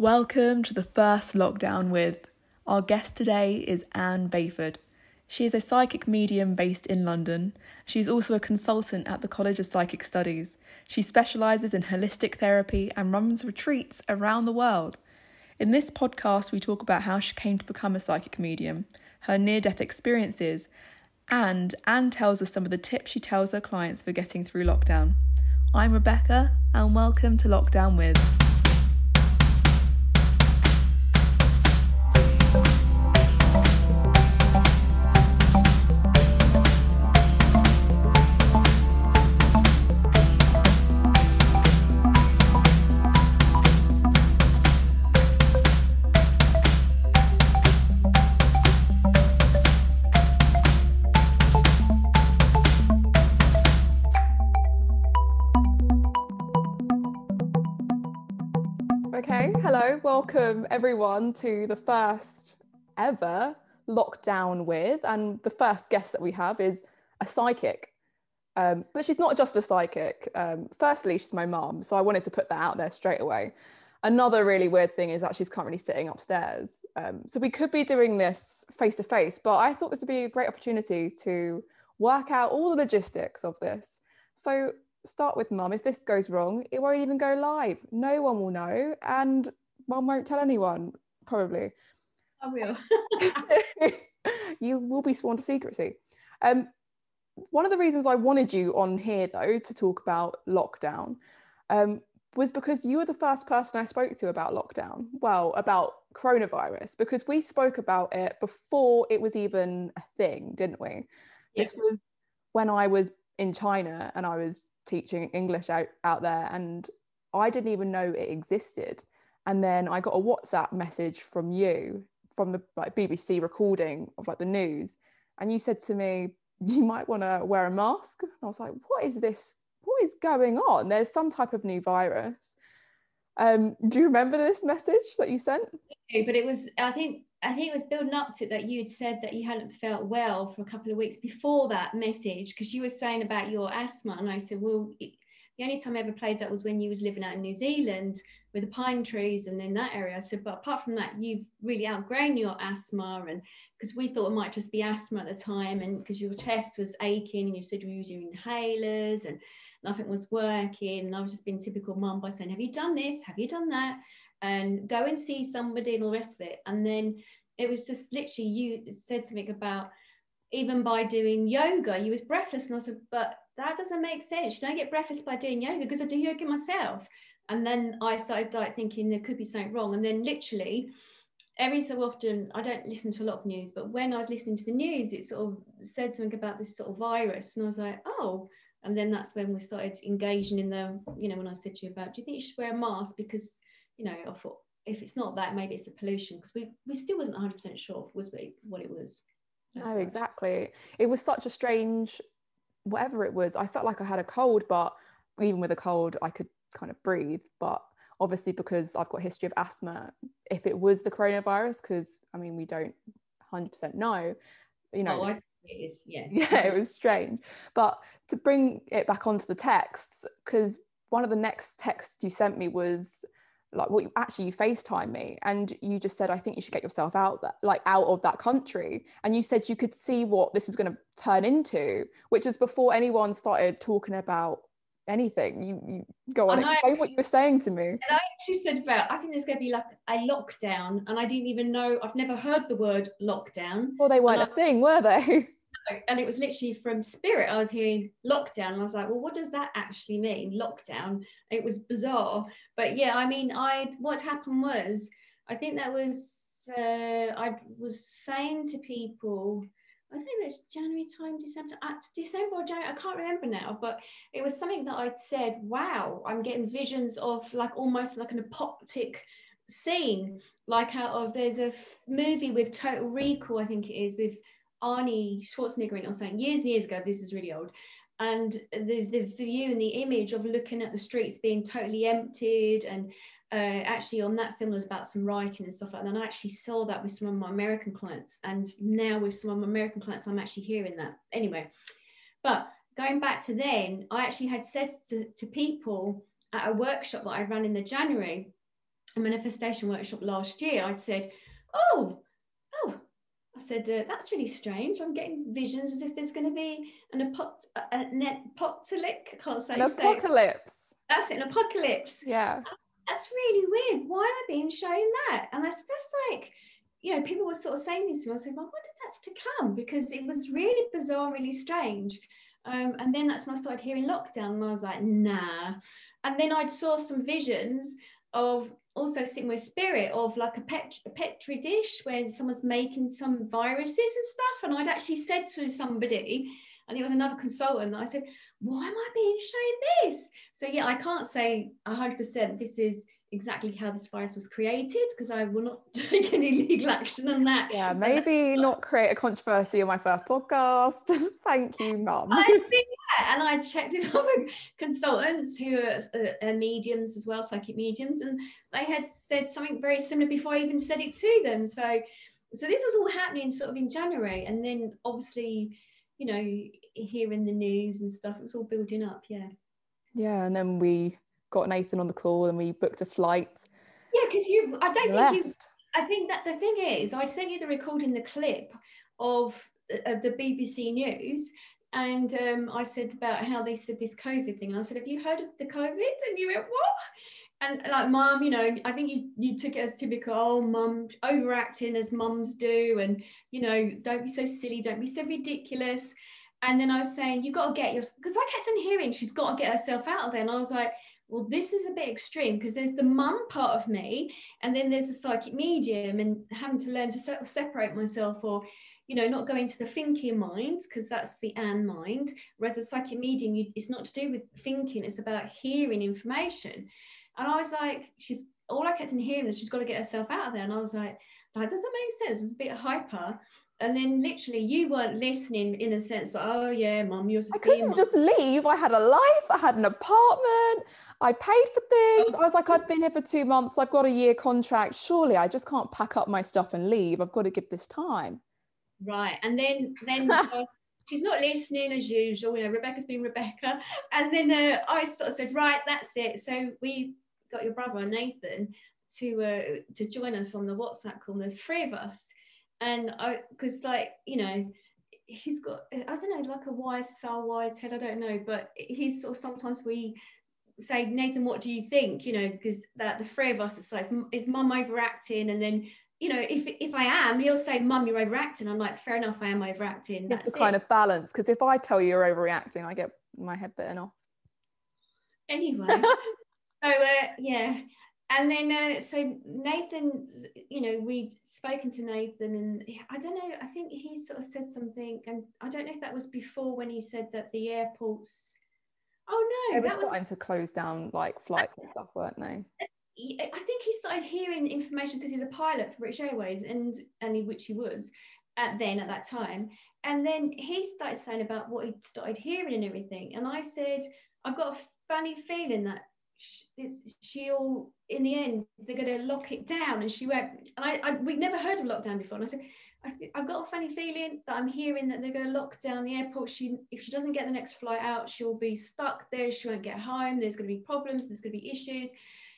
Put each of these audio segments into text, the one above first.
Welcome to the first lockdown with. Our guest today is Anne Bayford. She is a psychic medium based in London. She's also a consultant at the College of Psychic Studies. She specialises in holistic therapy and runs retreats around the world. In this podcast, we talk about how she came to become a psychic medium, her near death experiences, and Anne tells us some of the tips she tells her clients for getting through lockdown. I'm Rebecca, and welcome to Lockdown with. Welcome everyone to the first ever lockdown with, and the first guest that we have is a psychic. Um, but she's not just a psychic. Um, firstly, she's my mom, so I wanted to put that out there straight away. Another really weird thing is that she's currently sitting upstairs. Um, so we could be doing this face to face, but I thought this would be a great opportunity to work out all the logistics of this. So start with mum. If this goes wrong, it won't even go live. No one will know, and mum won't tell anyone, probably. I will. you will be sworn to secrecy. Um, one of the reasons I wanted you on here, though, to talk about lockdown um, was because you were the first person I spoke to about lockdown. Well, about coronavirus, because we spoke about it before it was even a thing, didn't we? Yeah. This was when I was in China and I was teaching English out, out there and I didn't even know it existed. And then I got a WhatsApp message from you from the like BBC recording of like the news. And you said to me, you might want to wear a mask. And I was like, what is this? What is going on? There's some type of new virus. Um, do you remember this message that you sent? But it was I think I think it was building up to that you'd said that you hadn't felt well for a couple of weeks before that message because you were saying about your asthma and I said well it, the only time I ever played that was when you was living out in New Zealand with the pine trees and in that area I said but apart from that you've really outgrown your asthma and because we thought it might just be asthma at the time and because your chest was aching and you said you were using inhalers and nothing was working and I was just being typical mum by saying have you done this have you done that and go and see somebody and all the rest of it. And then it was just literally you said something about even by doing yoga, you was breathless. And I said, but that doesn't make sense. You don't get breakfast by doing yoga because I do yoga myself. And then I started like thinking there could be something wrong. And then literally every so often, I don't listen to a lot of news, but when I was listening to the news, it sort of said something about this sort of virus. And I was like, oh, and then that's when we started engaging in the, you know, when I said to you about, do you think you should wear a mask? Because you know, I thought if it's not that, maybe it's the pollution because we we still wasn't 100 percent sure, was we, what it was. No, exactly. It was such a strange, whatever it was. I felt like I had a cold, but even with a cold, I could kind of breathe. But obviously, because I've got a history of asthma, if it was the coronavirus, because I mean, we don't 100% know, you know. Oh, I it is, yeah. Yeah, it was strange. But to bring it back onto the texts, because one of the next texts you sent me was like what you actually you FaceTime me and you just said I think you should get yourself out that like out of that country. And you said you could see what this was going to turn into which was before anyone started talking about anything. You, you go on And I- explain what you were saying to me. And I actually said about I think there's going to be like a lockdown, and I didn't even know I've never heard the word lockdown. well they weren't And a thing were they and it was literally from spirit i was hearing lockdown and i was like well what does that actually mean lockdown? It was bizarre. But yeah i mean i what happened was i think that was uh, i was saying to people I don't know if it's January time, December, at December or January, I can't remember now, but it was something that I'd said, wow, I'm getting visions of like almost like an apocalyptic scene, like out of there's a f- movie with Total Recall, I think it is, with Arnie Schwarzenegger in or something years and years ago. This is really old. And the, the view and the image of looking at the streets being totally emptied and uh, actually on that film was about some writing and stuff like that. And I actually saw that with some of my American clients. And now with some of my American clients, I'm actually hearing that. Anyway, but going back to then, I actually had said to, to people at a workshop that I ran in the January, a manifestation workshop last year, I'd said, "Oh, oh." Said, uh, that's really strange. I'm getting visions as if there's going to be an apot- a apocalypse. Can't say an apocalypse. That's it, an apocalypse. Yeah. That's really weird. Why am I being shown that? And I said, that's like, you know, people were sort of saying this to me. I said, well, I wonder if that's to come because it was really bizarre, really strange. Um, and then that's when I started hearing lockdown, and I was like, nah. And then I saw some visions of also sitting with spirit of like a, pet, a petri dish where someone's making some viruses and stuff. And I'd actually said to somebody, and it was another consultant, I said, why am I being shown this? So yeah, I can't say 100% this is exactly how this virus was created because I will not take any legal action on that. Yeah, maybe not create a controversy on my first podcast. Thank you, Mum. I think and I checked with other consultants who are, uh, uh, mediums as well, psychic mediums, and they had said something very similar before I even said it to them. So, so this was all happening sort of in January, and then obviously, you know, hearing the news and stuff, it was all building up. Yeah. Yeah, and then we got Nathan on the call and we booked a flight. Yeah, because you, I don't think you. I think that the thing is, I sent you the recording, the clip of, of the BBC News, and um, I said about how they said this COVID thing, and I said, "Have you heard of the COVID?" And you went, "What?" And like, mum, you know, I think you you took it as typical, oh, mum, overacting as mums do, and you know, don't be so silly, don't be so ridiculous. And then I was saying, you've got to get your, because I kept on hearing she's got to get herself out of there, and I was like, well, this is a bit extreme because there's the mum part of me, and then there's the psychic medium, and having to learn to se- separate myself, or you know, not going to the thinking mind because that's the and mind. Whereas a psychic medium, you, it's not to do with thinking; it's about hearing information. And I was like, she's all I kept on hearing is she's got to get herself out of there, and I was like, that doesn't make sense. It's a bit hyper. And then literally you weren't listening in a sense like, oh yeah mum you're just i couldn't just leave. I had a life i had an apartment i paid for things. I was like i've been here for two months i've got a year contract. Surely i just can't pack up my stuff and leave. I've got to give this time right and then then she's not listening as usual you know rebecca's been rebecca. And then uh, i sort of said right that's it. So we got your brother nathan to uh, to join us on the whatsapp call there's three of us. And I because like you know he's got I don't know like a wise soul wise head I don't know but he's sort of sometimes we say Nathan what do you think? You know because that the three of us it's like is mum overacting and then you know if if I am he'll say mum you're overacting I'm like fair enough I am overacting it's the kind it. of balance because if I tell you you're overreacting I get my head bitten off anyway so uh, yeah and then uh, so Nathan, you know, we'd spoken to Nathan, and I don't know. I think he sort of said something, and I don't know if that was before when he said that the airports. Oh no, they were starting was, to close down like flights and stuff, weren't they? I think he started hearing information because he's a pilot for British Airways, and and which he was at then at that time. And then he started saying about what he started hearing and everything. And I said, I've got a funny feeling that she'll in the end they're going to lock it down and she went and I, I we'd never heard of lockdown before. And I said I I've got a funny feeling that I'm hearing that they're going to lock down the airport. She if she doesn't get the next flight out she'll be stuck there. She won't get home. There's going to be problems. There's going to be issues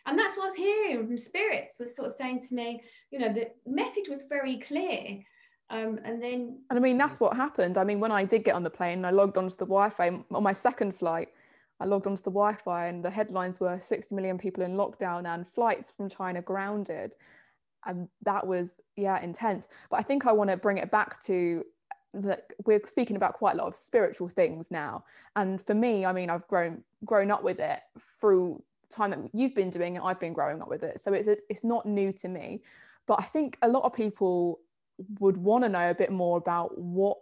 and that's what I was hearing from spirits was sort of saying to me you know the message was very clear um, and then and I mean that's what happened I mean when I did get on the plane I logged onto the Wi-Fi on my second flight I logged onto the Wi Fi and the headlines were 60 million people in lockdown and flights from China grounded. And that was, yeah, intense. But I think I want to bring it back to that we're speaking about quite a lot of spiritual things now. And for me, I mean, I've grown grown up with it through time that you've been doing it, I've been growing up with it. So it's a, it's not new to me. But I think a lot of people would want to know a bit more about what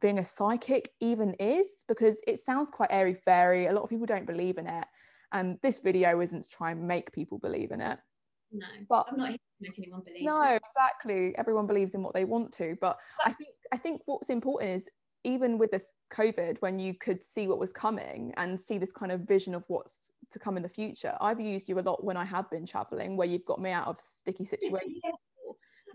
being a psychic even is because it sounds quite airy fairy. A lot of people don't believe in it. And this video isn't to try and make people believe in it. No but i'm not here to make anyone believe. No exactly. Everyone believes in what they want to. But, but i think i think what's important is even with this covid when you could see what was coming and see this kind of vision of what's to come in the future i've used you a lot when i have been traveling where you've got me out of sticky situations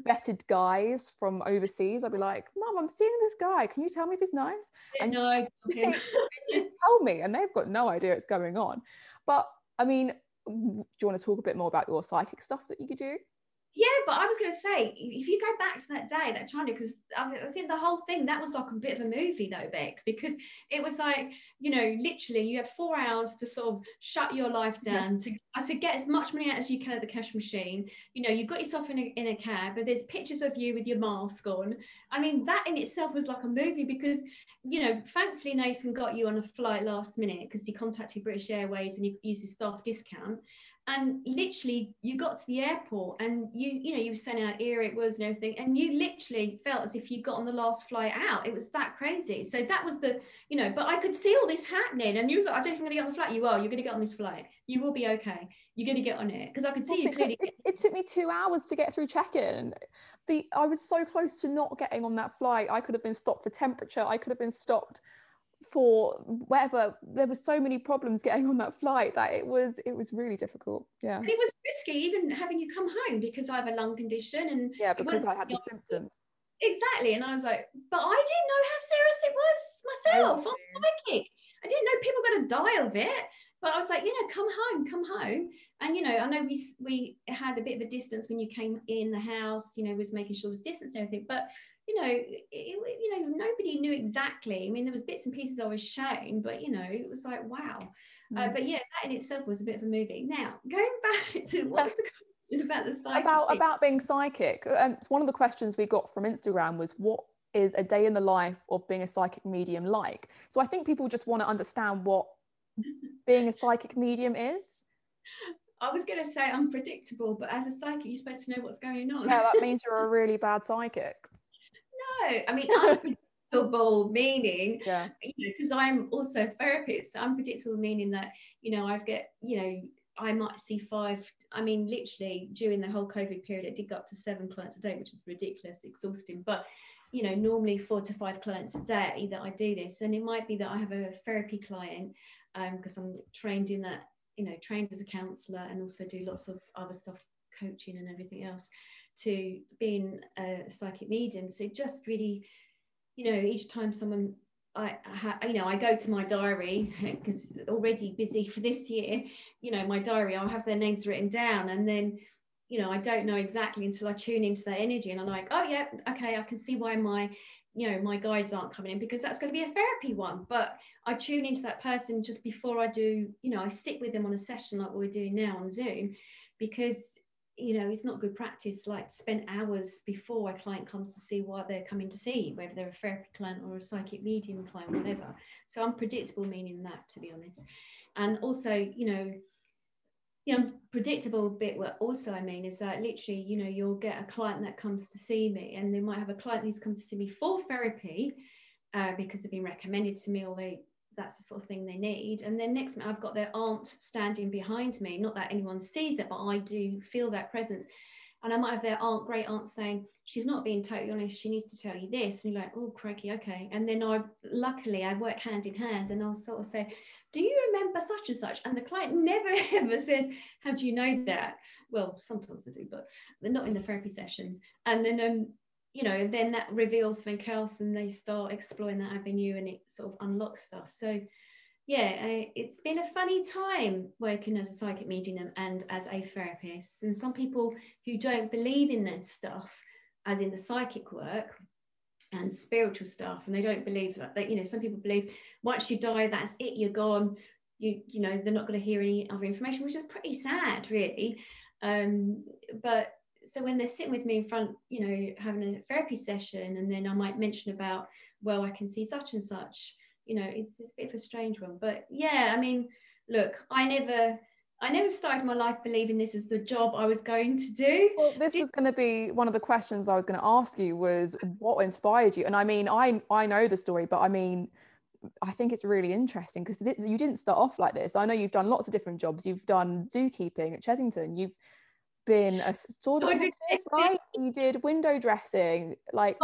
vetted guys from overseas. I'd be like, Mom, I'm seeing this guy. Can you tell me if he's nice? And no, you tell me, and they've got no idea what's going on. But I mean, do you want to talk a bit more about your psychic stuff that you could do? Yeah, but I was going to say, if you go back to that day, that China, because I, I, think the whole thing that was like a bit of a movie though, Bex, because it was like, you know, literally you have four hours to sort of shut your life down yeah. to, to get as much money out as you can at the cash machine. You know, you've got yourself in a, in a cab, but there's pictures of you with your mask on. I mean, that in itself was like a movie because, you know, thankfully Nathan got you on a flight last minute because he contacted British Airways and he used his staff discount and literally you got to the airport and you you know you were saying how eerie it was and everything and you literally felt as if you got on the last flight out. It was that crazy. So that was the you know but i could see all this happening and you was like i don't think i'm going to get on the flight. You are. You're going to get on this flight. You will be okay. You're going to get on it. Because i could see you clearly it, it, took me two hours to get through check-in. The i was so close to not getting on that flight. I could have been stopped for temperature. I could have been stopped for whatever there were so many problems getting on that flight that it was it was really difficult yeah and it was risky even having you come home because i have a lung condition and yeah because i had the symptoms exactly and i was like but i didn't know how serious it was myself oh, i'm psychic i didn't know people were going to die of it but I was like, you know, come home, come home. And you know, I know we we had a bit of a distance when you came in the house. You know, was making sure there was distance and everything. But you know, it, you know, nobody knew exactly. I mean, there was bits and pieces I was shown, but you know, it was like, wow. Uh, mm. Uh, but yeah, that in itself was a bit of a movie. Now, going back to what's the question about the psychic? About about being psychic. Um, one of the questions we got from Instagram was what is a day in the life of being a psychic medium like? So I think people just want to understand what being a psychic medium is. I was going to say unpredictable, but as a psychic, you're supposed to know what's going on. Yeah, that means you're a really bad psychic. No, I mean unpredictable meaning, yeah, you know, because I'm also a therapist. So unpredictable meaning that you know I've get you know I might see five. I mean, literally during the whole COVID period, it did go up to seven clients a day, which is ridiculous, exhausting. But you know, normally four to five clients a day that I do this, and it might be that I have a therapy client because um, I'm trained in that, you know, trained as a counsellor and also do lots of other stuff, coaching and everything else to being a psychic medium. So just really, you know, each time someone I, you know, I go to my diary because already busy for this year. You know, my diary, I'll have their names written down, and then, you know, I don't know exactly until I tune into that energy, and I'm like, oh yeah, okay, I can see why my, you know, my guides aren't coming in because that's going to be a therapy one. But I tune into that person just before I do, you know, I sit with them on a session like we're doing now on Zoom, because you know, it's not good practice like spend hours before a client comes to see what they're coming to see, whether they're a therapy client or a psychic medium client, whatever. So unpredictable meaning that, to be honest. And also, you know, the unpredictable bit what also I mean is that literally, you know, you'll get a client that comes to see me and they might have a client who's come to see me for therapy uh, because they've been recommended to me or they that's the sort of thing they need. And then next I've got their aunt standing behind me. Not that anyone sees it, but I do feel that presence. And I might have their aunt, great aunt, saying, She's not being totally honest. She needs to tell you this. And you're like, Oh, crikey, okay. And then I, luckily, I work hand in hand and I'll sort of say, Do you remember such and such? And the client never ever says, How do you know that? Well, sometimes I do, but they're not in the therapy sessions. And then um, you know, then that reveals something else and they start exploring that avenue and it sort of unlocks stuff. So, yeah, it's been a funny time working as a psychic medium and as a therapist. And some people who don't believe in this stuff, as in the psychic work and spiritual stuff, and they don't believe that, that you know, some people believe once you die, that's it, you're gone. You, you know, they're not going to hear any other information, which is pretty sad, really. Um, but so when they're sitting with me in front, you know, having a therapy session, and then I might mention about, well, I can see such and such, you know, it's, it's a bit of a strange one. But yeah, I mean, look, I never I never started my life believing this is the job I was going to do. Well, this Did- was going to be one of the questions I was going to ask you was what inspired you? And I mean, I I know the story, but I mean, I think it's really interesting because you didn't start off like this. I know you've done lots of different jobs. You've done zookeeping at Chessington. You've been a store detective, right? You did window dressing, like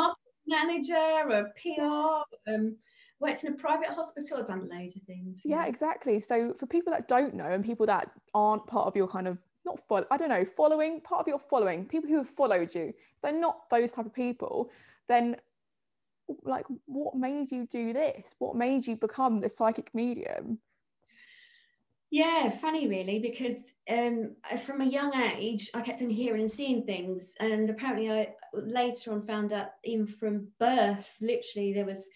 manager, a PR, um, worked in a private hospital, done loads of things. Yeah. yeah, exactly. So for people that don't know and people that aren't part of your kind of not follow, I don't know, following, part of your following, people who have followed you, they're not those type of people, then like what made you do this? What made you become the psychic medium? Yeah, funny really, because um, from a young age, I kept on hearing and seeing things, and apparently, I later on found out even from birth, literally, there was,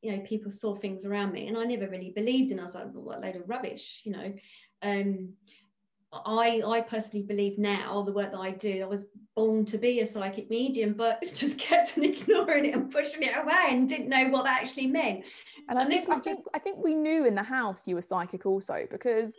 you know, people saw things around me, and I never really believed, and I was like, what load of rubbish, you know. Um, I, I personally believe now the work that I do, I was born to be a psychic medium, but just kept on ignoring it and pushing it away and didn't know what that actually meant. And I think, I think I think we knew in the house you were psychic also because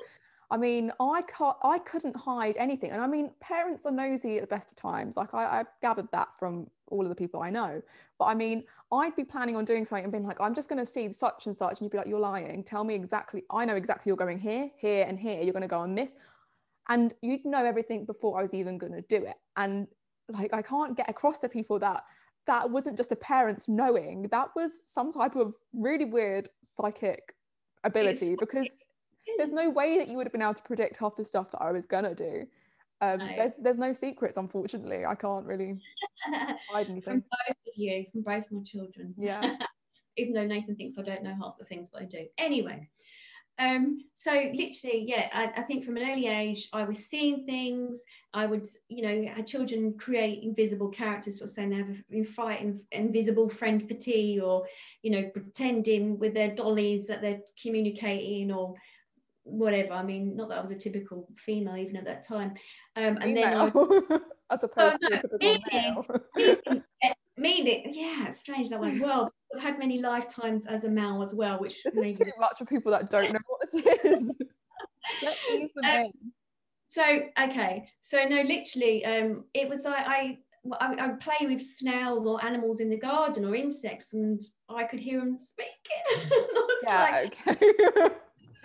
I mean I can't I couldn't hide anything. And I mean parents are nosy at the best of times. Like I, I gathered that from all of the people I know. But I mean, I'd be planning on doing something and being like, I'm just going to see such and such. And you'd be like, you're lying. Tell me exactly. I know exactly you're going here, here, and here. You're going to go on this and you'd know everything before I was even going to do it. And like, I can't get across to people that that wasn't just a parent's knowing, that was some type of really weird psychic ability it's, because there's no way that you would have been able to predict half the stuff that I was going to do. Um, no. There's there's no secrets, unfortunately. I can't really hide anything. From both of you, from both my children. Yeah. Even though Nathan thinks I don't know half the things, but I do. Anyway, um, so literally, yeah, I, I, think from an early age, I was seeing things. I would, you know, had children create invisible characters, or saying they have a fight invisible friend for tea, or you know, pretending with their dollies that they're communicating, or whatever. I mean, not that I was a typical female even at that time. Um, and then I, as opposed oh, no, to a typical male. meaning, meaning, yeah, strange that one. Well, had many lifetimes as a male as well, which this is too much for people that don't know what this is. um, so okay, so no, literally, um, it was like I, I I would play with snails or animals in the garden or insects, and I could hear them speaking. yeah, like, okay.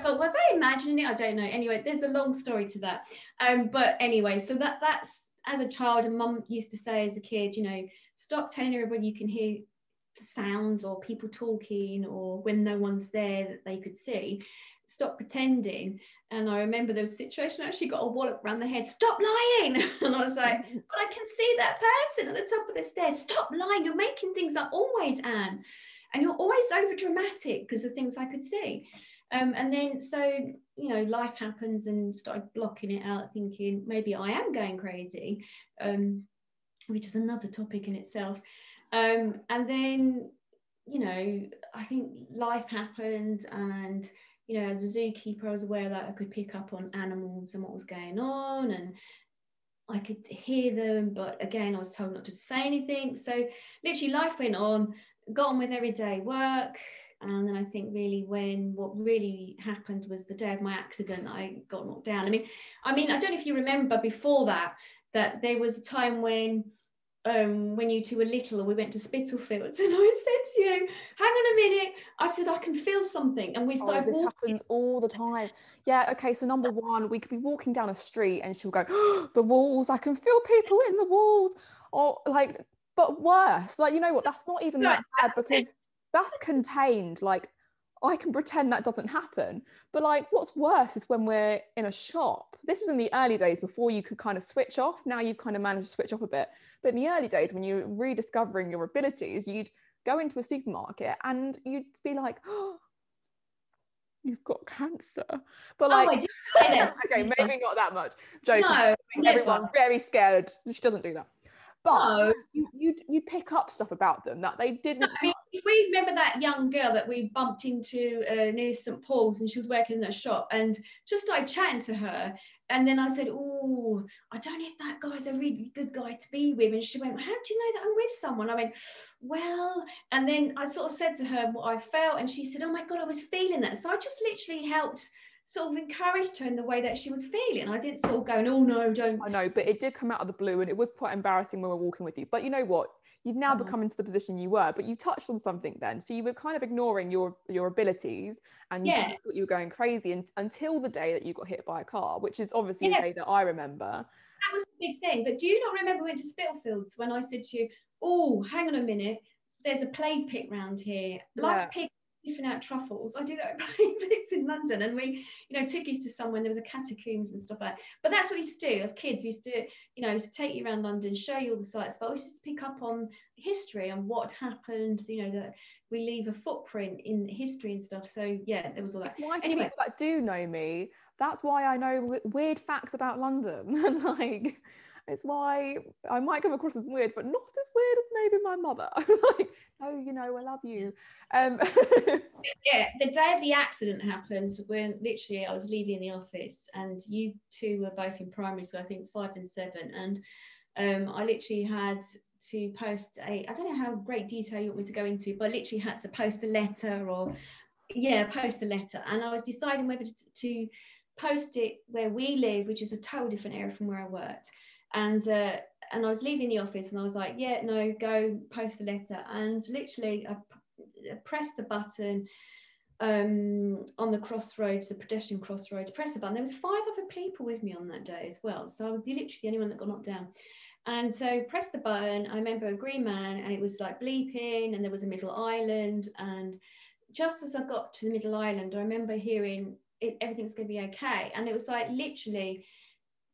But was I imagining it? I don't know. Anyway, there's a long story to that. Um, but anyway, so that that's as a child, and mum used to say as a kid, you know, stop telling everybody you can hear sounds or people talking or when no one's there that they could see stop pretending. And i remember there was a situation I actually got a wallop around the head stop lying. And i was like but i can see that person at the top of the stairs. Stop lying. You're making things up always anne. And you're always over dramatic because of things i could see. Um, and then so you know life happens and started blocking it out thinking maybe i am going crazy um, which is another topic in itself um, and then, you know, I think life happened and, you know, as a zookeeper, I was aware that I could pick up on animals and what was going on and I could hear them, but again, I was told not to say anything. So literally life went on, got on with everyday work. And then I think really when what really happened was the day of my accident, I got knocked down. I mean, I mean, I don't know if you remember before that, that there was a time when um, when you two were little and we went to Spitalfields and I said to you, hang on a minute. I said, I can feel something. And we oh, started oh, This walking. happens all the time. Yeah, okay. So number one, we could be walking down a street and she'll go, oh, the walls, I can feel people in the walls. Or like, but worse, like, you know what, that's not even that bad because that's contained. Like I can pretend that doesn't happen. But like what's worse is when we're in a shop. This was in the early days before you could kind of switch off. Now you've kind of managed to switch off a bit. But in the early days when you're rediscovering your abilities, you'd go into a supermarket and you'd be like, oh, you've got cancer. But oh, like, oh, okay, maybe not that much. Joking. No, everyone's very scared. She doesn't do that but no. you, you you pick up stuff about them that they didn't. No, I mean, if we remember that young girl that we bumped into uh, near St Paul's, and she was working in that shop, and just started chatting to her, and then I said, "Oh, I don't know if that guy's a really good guy to be with." And she went, "How do you know that I'm with someone?" I went, "Well," and then I sort of said to her what I felt, and she said, "Oh my god, I was feeling that." So I just literally helped sort of encouraged her in the way that she was feeling. I didn't sort of go, oh no, don't. I know, but it did come out of the blue and it was quite embarrassing when we were walking with you. But you know what? You've now uh-huh. become into the position you were, but you touched on something then. So you were kind of ignoring your your abilities and you yeah. thought you were going crazy and, until the day that you got hit by a car, which is obviously the day that I remember. That was a big thing. But do you not remember we went to Spitalfields when I said to you, oh, hang on a minute, there's a plague pit round here, like yeah. pig sniffing out truffles. I did that at Playfix in London, and we, you know, took you to somewhere. There was a catacombs and stuff like that. But that's what we used to do as kids. We used to, you know, to take you around London, show you all the sites, but we used to pick up on history and what happened. You know, that we leave a footprint in history and stuff. So yeah, there was all that. It's why anyway. people that do know me that's why I know weird facts about London like it's why I might come across as weird, but not as weird as maybe my mother. I'm like, oh, you know, I love you. Um, yeah, the day of the accident happened when literally I was leaving the office, and you two were both in primary, so I think five and seven, and um, I literally had to post a I don't know how great detail you want me to go into, but I literally had to post a letter or yeah, post a letter, and I was deciding whether to, to post it where we live, which is a total different area from where I worked and uh, and I was leaving the office and I was like, yeah, no, go post a letter. And literally, I, p- pressed the button um, on the crossroads, the pedestrian crossroads. Press the button. There was five other people with me on that day as well, so I was literally the only one that got knocked down. And so pressed the button. I remember a green man, and it was like bleeping, and there was a middle island. And just as I got to the middle island, I remember hearing it, everything's going to be okay. And it was like literally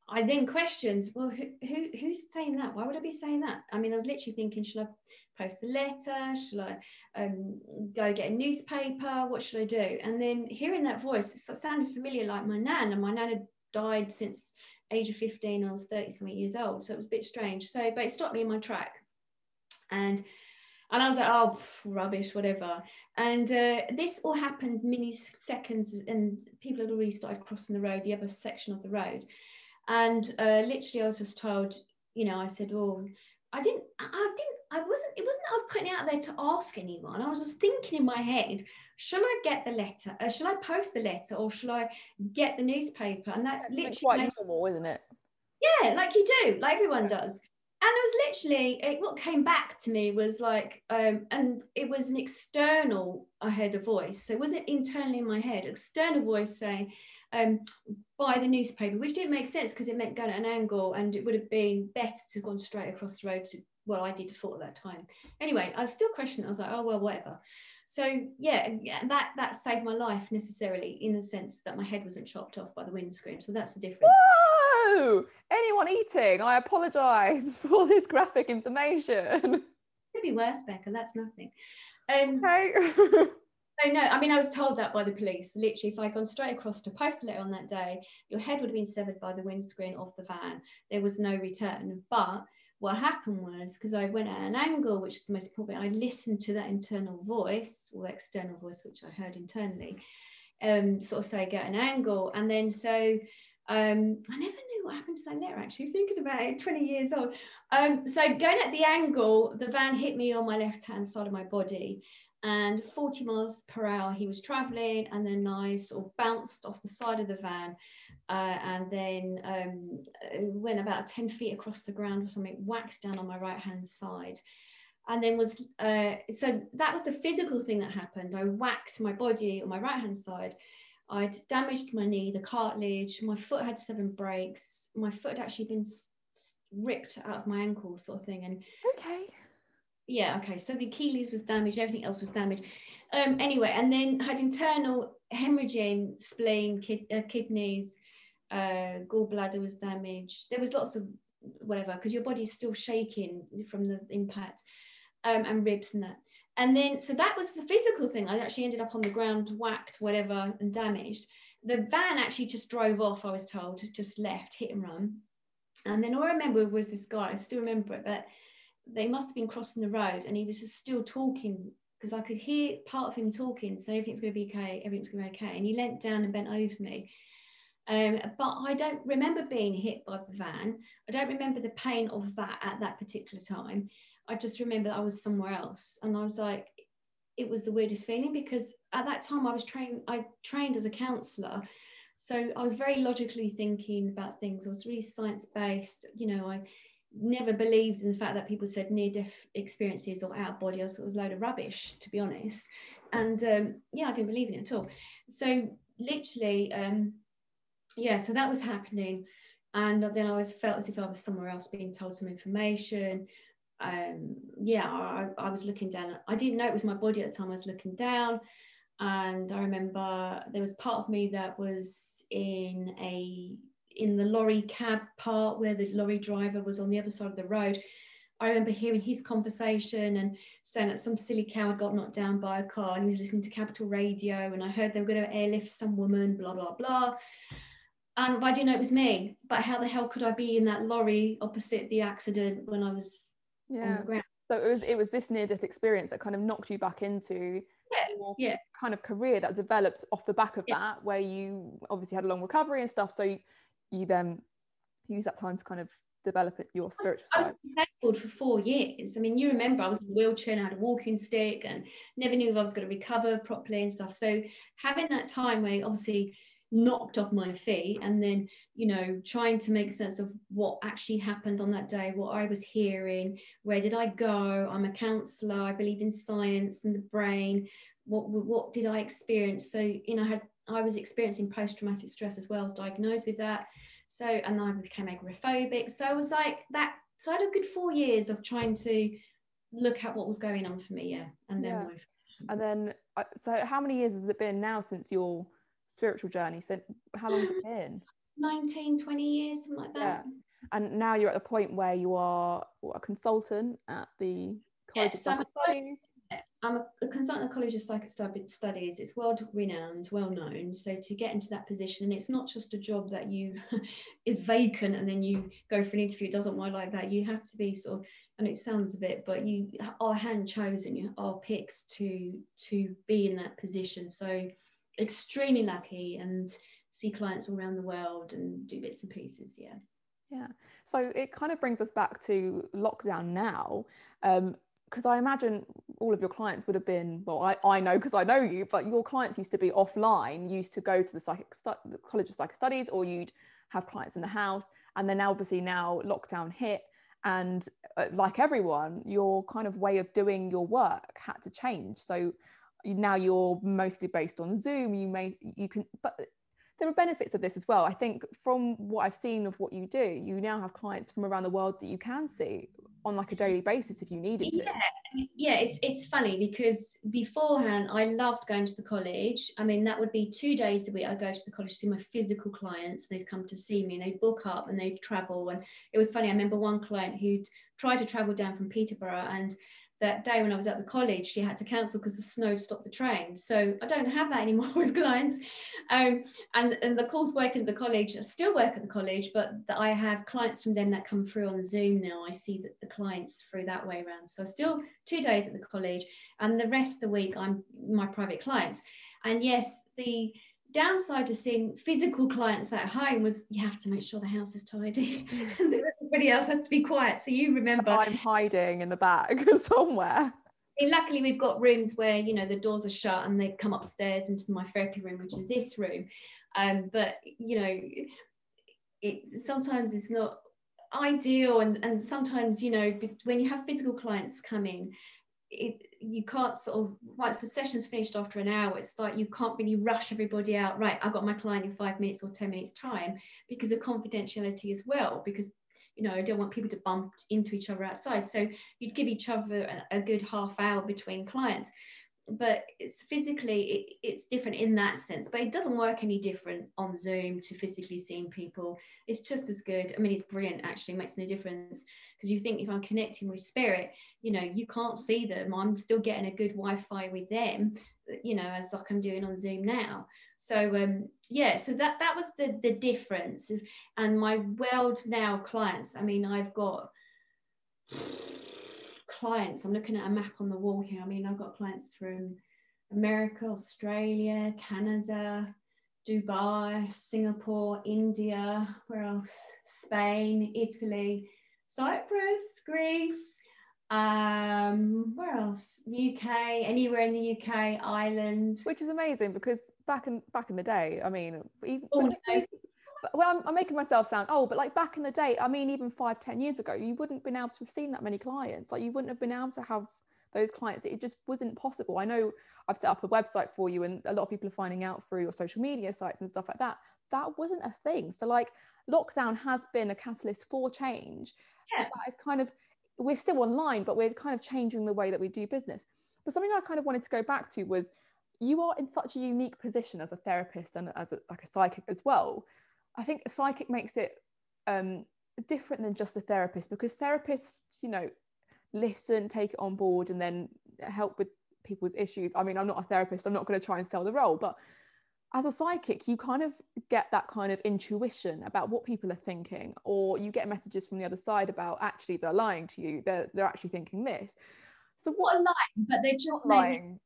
I then questioned, well, who, who, who's saying that? Why would I be saying that? I mean, I was literally thinking, should I post a letter? Should I um, go get a newspaper? What should I do? And then hearing that voice, it sounded familiar like my nan, and my nan had died since age of 15. I was 30 something years old, so it was a bit strange. So, but it stopped me in my track, and and I was like, oh, rubbish, whatever. And uh, this all happened milliseconds, and people had already started crossing the road, the other section of the road. And uh, literally, I was just told, you know, I said, oh, I didn't, I didn't, I wasn't, it wasn't I was putting it out there to ask anyone. I was just thinking in my head, shall I get the letter? Uh, shall I post the letter or shall I get the newspaper? And that That's literally quite normal, isn't it? Yeah, like you do, like everyone does. And it was literally it, what came back to me was like, um, and it was an external. I heard a voice, so it wasn't internally in my head. External voice saying, um, buy the newspaper, which didn't make sense because it meant going at an angle and it would have been better to have gone straight across the road to well, I did thought at that time. Anyway, I was still questioning. I was like, oh well, whatever. So yeah, that that saved my life necessarily in the sense that my head wasn't chopped off by the windscreen. So that's the difference. Anyone eating? I apologise for all this graphic information. Could be worse, Becca. That's nothing. Um, okay. So no, I mean I was told that by the police. Literally, if I'd gone straight across to post a letter on that day, your head would have been severed by the windscreen of the van. There was no return. But what happened was because I went at an angle, which is the most important, I listened to that internal voice or external voice, which I heard internally, um, sort of say get an angle. And then so um, I never what happened to that letter actually, thinking about it, 20 years old. Um, so going at the angle, the van hit me on my left hand side of my body and 40 miles per hour he was traveling and then I sort of bounced off the side of the van uh, and then um, went about 10 feet across the ground or something whacked down on my right hand side and then was uh, so that was the physical thing that happened I whacked my body on my right hand side I'd damaged my knee the cartilage my foot had seven breaks my foot had actually been ripped out of my ankle sort of thing and okay yeah, okay. So the Achilles was damaged, everything else was damaged. Um, anyway, and then had internal hemorrhaging, spleen, kid, uh, kidneys, uh, gallbladder was damaged. There was lots of whatever because your body's still shaking from the impact, um, and ribs and that. And then, so that was the physical thing. I actually ended up on the ground, whacked, whatever, and damaged. The van actually just drove off, I was told, just left, hit and run. And then all I remember was this guy, I still remember it, but they must have been crossing the road and he was just still talking because I could hear part of him talking, so everything's going to be okay, everything's going to be okay. And he leant down and bent over me. Um, but I don't remember being hit by the van. I don't remember the pain of that at that particular time. I just remember I was somewhere else. And I was like, it was the weirdest feeling because at that time I was trained, I trained as a counsellor. So I was very logically thinking about things. I was really science based. You know, I never believed in the fact that people said near death experiences or out of body. I thought it was a load of rubbish, to be honest. And um, yeah, I didn't believe in it at all. So literally, um, yeah, so that was happening. And then I was felt as if I was somewhere else being told some information. Um, yeah, I, I was looking down. I didn't know it was my body at the time. I was looking down. And I remember there was part of me that was in a in the lorry cab part where the lorry driver was on the other side of the road. I remember hearing his conversation and saying that some silly cow had got knocked down by a car and he was listening to Capital Radio and I heard they were going to airlift some woman, blah, blah, blah. and I didn't know it was me. But how the hell could I be in that lorry opposite the accident when I was yeah. on the ground? So it was it was this near death experience that kind of knocked you back into yeah, yeah. kind of career that developed off the back of Yeah. that, where you obviously had a long recovery and stuff. So you, you then use that time to kind of develop it, your spiritual I side. was disabled for four years. I mean, you remember I was in a wheelchair and I had a walking stick and never knew if I was going to recover properly and stuff. So having that time where obviously knocked off my feet and then, you know, trying to make sense of what actually happened on that day, what I was hearing, where did I go? I'm a counsellor. I believe in science and the brain. What what did I experience? So, you know, I had I was experiencing post-traumatic stress as well. I was diagnosed with that. So, and I became agoraphobic. So I was like that. So I had a good four years of trying to look at what was going on for me. Yeah. And then, Yeah. And then, uh, so how many years has it been now since your spiritual journey? So how long has it been? 19, 20 years, something like that. yeah. And now you're at the point where you are a consultant at the College Yeah, of so I'm Studies. I'm a, a consultant at the College of Psychic Studies. It's world renowned, well known. So to get into that position, and it's not just a job that you is vacant and then you go for an interview. It doesn't work like that. You have to be sort of, and it sounds a bit, but you are hand chosen. You are picked to to be in that position. So extremely lucky and see clients all around the world and do bits and pieces. Yeah. Yeah. So it kind of brings us back to lockdown now. Um, because I imagine all of your clients would have been, well, I, I know because I know you, but your clients used to be offline, used to go to the psychic stu- the College of Psychic Studies, or you'd have clients in the house. And then obviously now lockdown hit, and uh, like everyone, your kind of way of doing your work had to change. So now you're mostly based on Zoom. You may you can, but there are benefits of this as well. I think from what I've seen of what you do, you now have clients from around the world that you can see on like a daily basis if you needed to. Yeah, yeah, it's it's funny because beforehand I loved going to the college. I mean, that would be two days a week. I go to the college to see my physical clients. They'd come to see me and they'd book up and they'd travel. And it was funny. I remember one client who'd tried to travel down from Peterborough and that day when I was at the college, she had to cancel because the snow stopped the train. So I don't have that anymore with clients. Um, and, and the calls work at the college, I still work at the college, but I have clients from them that come through on Zoom now. I see that the clients through that way around. So still two days at the college, and the rest of the week I'm my private clients. And yes, the downside to seeing physical clients at home was you have to make sure the house is tidy and everybody else has to be quiet. So you remember I'm hiding in the back somewhere. mean, luckily we've got rooms where you know the doors are shut and they come upstairs into my therapy room which is this room um, but you know it sometimes it's not ideal and and sometimes you know when you have physical clients coming it you can't sort of once the session's finished after an hour it's like you can't really rush everybody out right i've got my client in five minutes or 10 minutes time because of confidentiality as well because you know i don't want people to bump into each other outside. So you'd give each other a, a good half hour between clients but it's physically it, it's different in that sense but it doesn't work any different on zoom to physically seeing people. It's just as good. I mean it's brilliant actually it makes no difference because you think if i'm connecting with spirit you know you can't see them. I'm still getting a good wi-fi with them you know as like i'm doing on zoom now. So um yeah so that that was the the difference. And my world now clients i mean i've got clients. I'm looking at a map on the wall here. I mean i've got clients from america australia canada dubai singapore india where else? Spain italy cyprus greece um where else? Uk anywhere in the uk ireland. Which is amazing because back in back in the day i mean even Oh, no. Well I'm, I'm making myself sound old, but like back in the day i mean even five ten years ago you wouldn't have been able to have seen that many clients. Like you wouldn't have been able to have those clients. It just wasn't possible. I know i've set up a website for you and a lot of people are finding out through your social media sites and stuff like that. That wasn't a thing. So like lockdown has been a catalyst for change. Yeah. that is kind of we're still online but we're kind of changing the way that we do business. But something i kind of wanted to go back to was you are in such a unique position as a therapist and as a, like a psychic as well i think a psychic makes it um, different than just a therapist because therapists you know listen take it on board and then help with people's issues i mean i'm not a therapist i'm not going to try and sell the role but as a psychic, you kind of get that kind of intuition about what people are thinking, or you get messages from the other side about actually they're lying to you. They're they're actually thinking this. So what, what lying, but they're just lying.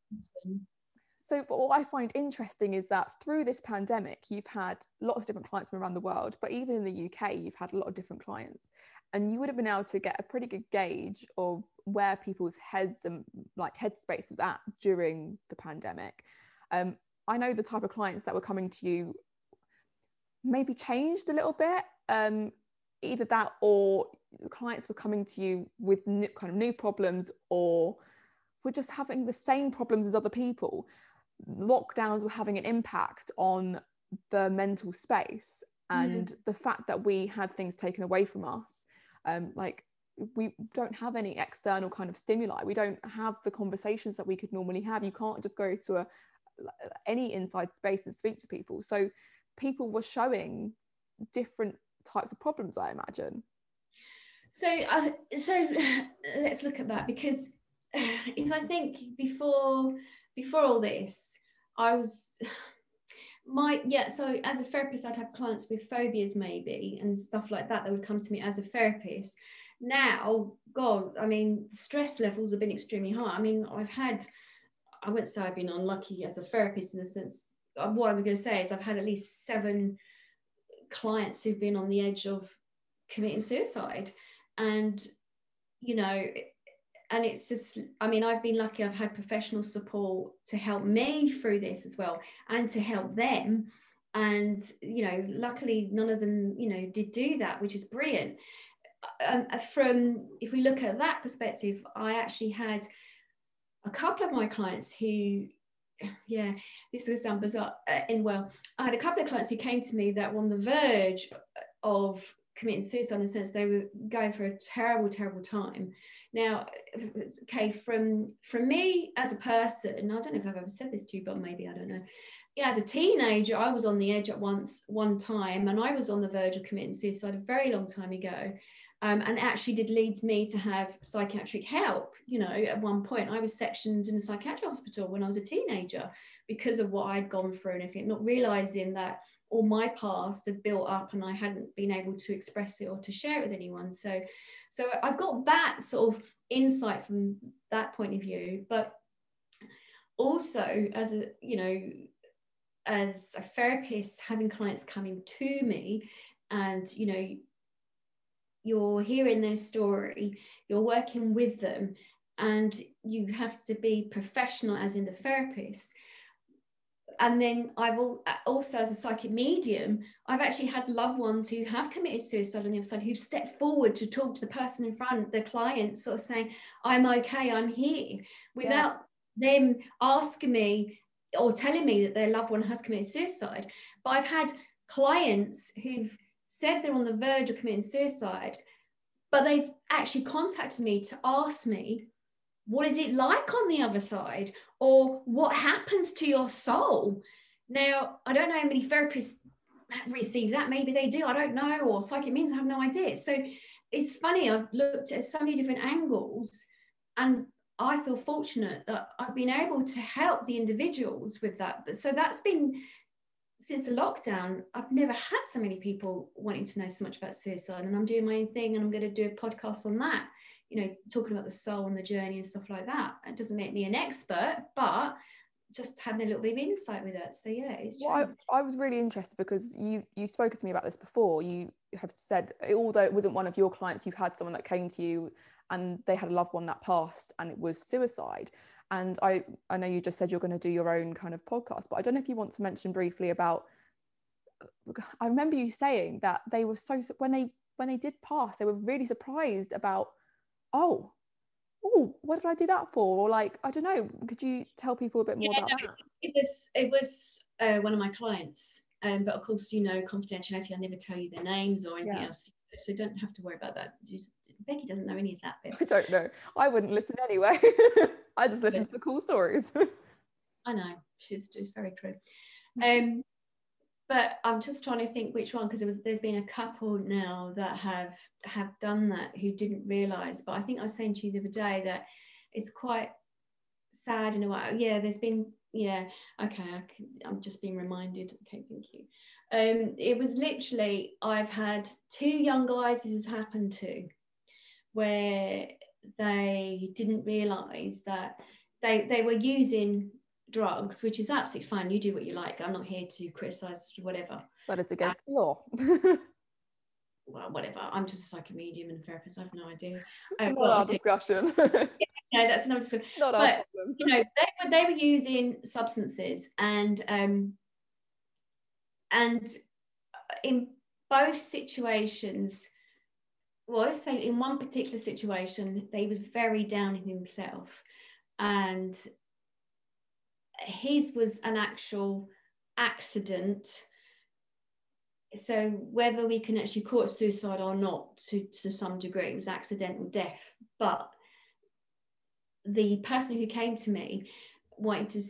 So what I find interesting is that through this pandemic, you've had lots of different clients from around the world, but even in the UK, you've had a lot of different clients, and you would have been able to get a pretty good gauge of where people's heads and like headspace was at during the pandemic. Um, I know the type of clients that were coming to you maybe changed a little bit. Um, either that or clients were coming to you with new, kind of new problems or were just having the same problems as other people. Lockdowns were having an impact on the mental space and mm. the fact that we had things taken away from us. Um, like we don't have any external kind of stimuli. We don't have the conversations that we could normally have. You can't just go to a, any inside space and speak to people. So people were showing different types of problems, I imagine. So, uh, so let's look at that because if I think before before all this, I was my yeah. So as a therapist, I'd have clients with phobias maybe and stuff like that that would come to me as a therapist. Now, God, I mean, stress levels have been extremely high. I mean, I've had I wouldn't say I've been unlucky as a therapist in the sense of what I'm going to say is I've had at least seven clients who've been on the edge of committing suicide. And, you know, and it's just, I mean, I've been lucky, I've had professional support to help me through this as well and to help them. And, you know, luckily none of them, you know, did do that, which is brilliant. Um, from, if we look at that perspective, I actually had a couple of my clients who yeah, this was sound bizarre. Uh, in well, I had a couple of clients who came to me that were on the verge of committing suicide in the sense they were going for a terrible, terrible time. Now, okay, from from me as a person, I don't know if I've ever said this to you, but maybe I don't know. Yeah, as a teenager, I was on the edge at once one time, and I was on the verge of committing suicide a very long time ago um, and actually did lead me to have psychiatric help. You know, at one point I was sectioned in a psychiatric hospital when I was a teenager because of what I'd gone through and everything, not realizing that all my past had built up and I hadn't been able to express it or to share it with anyone. So, so I've got that sort of insight from that point of view, but also as a you know as a therapist having clients coming to me and you know you're hearing their story, you're working with them, and you have to be professional, as in the therapist. And then I've uh, also, as a psychic medium, I've actually had loved ones who have committed suicide on the other side who've stepped forward to talk to the person in front, the client, sort of saying, I'm okay, I'm here, without yeah. them asking me or telling me that their loved one has committed suicide. But I've had clients who've said they're on the verge of committing suicide, but they've actually contacted me to ask me, what is it like on the other side? Or what happens to your soul? Now, I don't know how many therapists receive that. Maybe they do. I don't know. Or psychic mediums I have no idea. So it's funny. I've looked at so many different angles and I feel fortunate that I've been able to help the individuals with that. But so that's been since the lockdown, I've never had so many people wanting to know so much about suicide. And I'm doing my own thing and I'm going to do a podcast on that, you know, talking about the soul and the journey and stuff like that. It doesn't make me an expert, but just having a little bit of insight with it. So yeah, it's. Well, I, I was really interested because you you've spoken to me about this before. You have said although it wasn't one of your clients, you had someone that came to you and they had a loved one that passed and it was suicide. And I, I know you just said you're going to do your own kind of podcast, but I don't know if you want to mention briefly about. I remember you saying that they were so when they when they did pass, they were really surprised about, oh, oh, what did I do that for? Or like, I don't know. Could you tell people a bit more yeah, about no, that? It was it was uh, one of my clients, um, but of course, you know, confidentiality. I never tell you their names or anything yeah. else, so don't have to worry about that. Just, Becky doesn't know any of that bit. I don't know. I wouldn't listen anyway. I just listen to the cool stories. I know she's just very true. Um, but I'm just trying to think which one because there there's been a couple now that have have done that who didn't realise. But I think I was saying to you the other day that it's quite sad in a way. Yeah, there's been yeah okay I i'm just being reminded okay thank you um it was literally i've had two young guys this has happened to where they didn't realize that they they were using drugs which is absolutely fine. You do what you like. I'm not here to criticize whatever. But it's against the law. Well whatever. I'm just a psychic medium and a therapist. I have no idea. Not well, our discussion. No, that's another discussion. Not but, you know, they were they were using substances, and um, and in both situations, well, let's say in one particular situation, they was very down in himself, and his was an actual accident. So whether we can actually call it suicide or not, to, to some degree, it was accidental death. But the person who came to me wanted to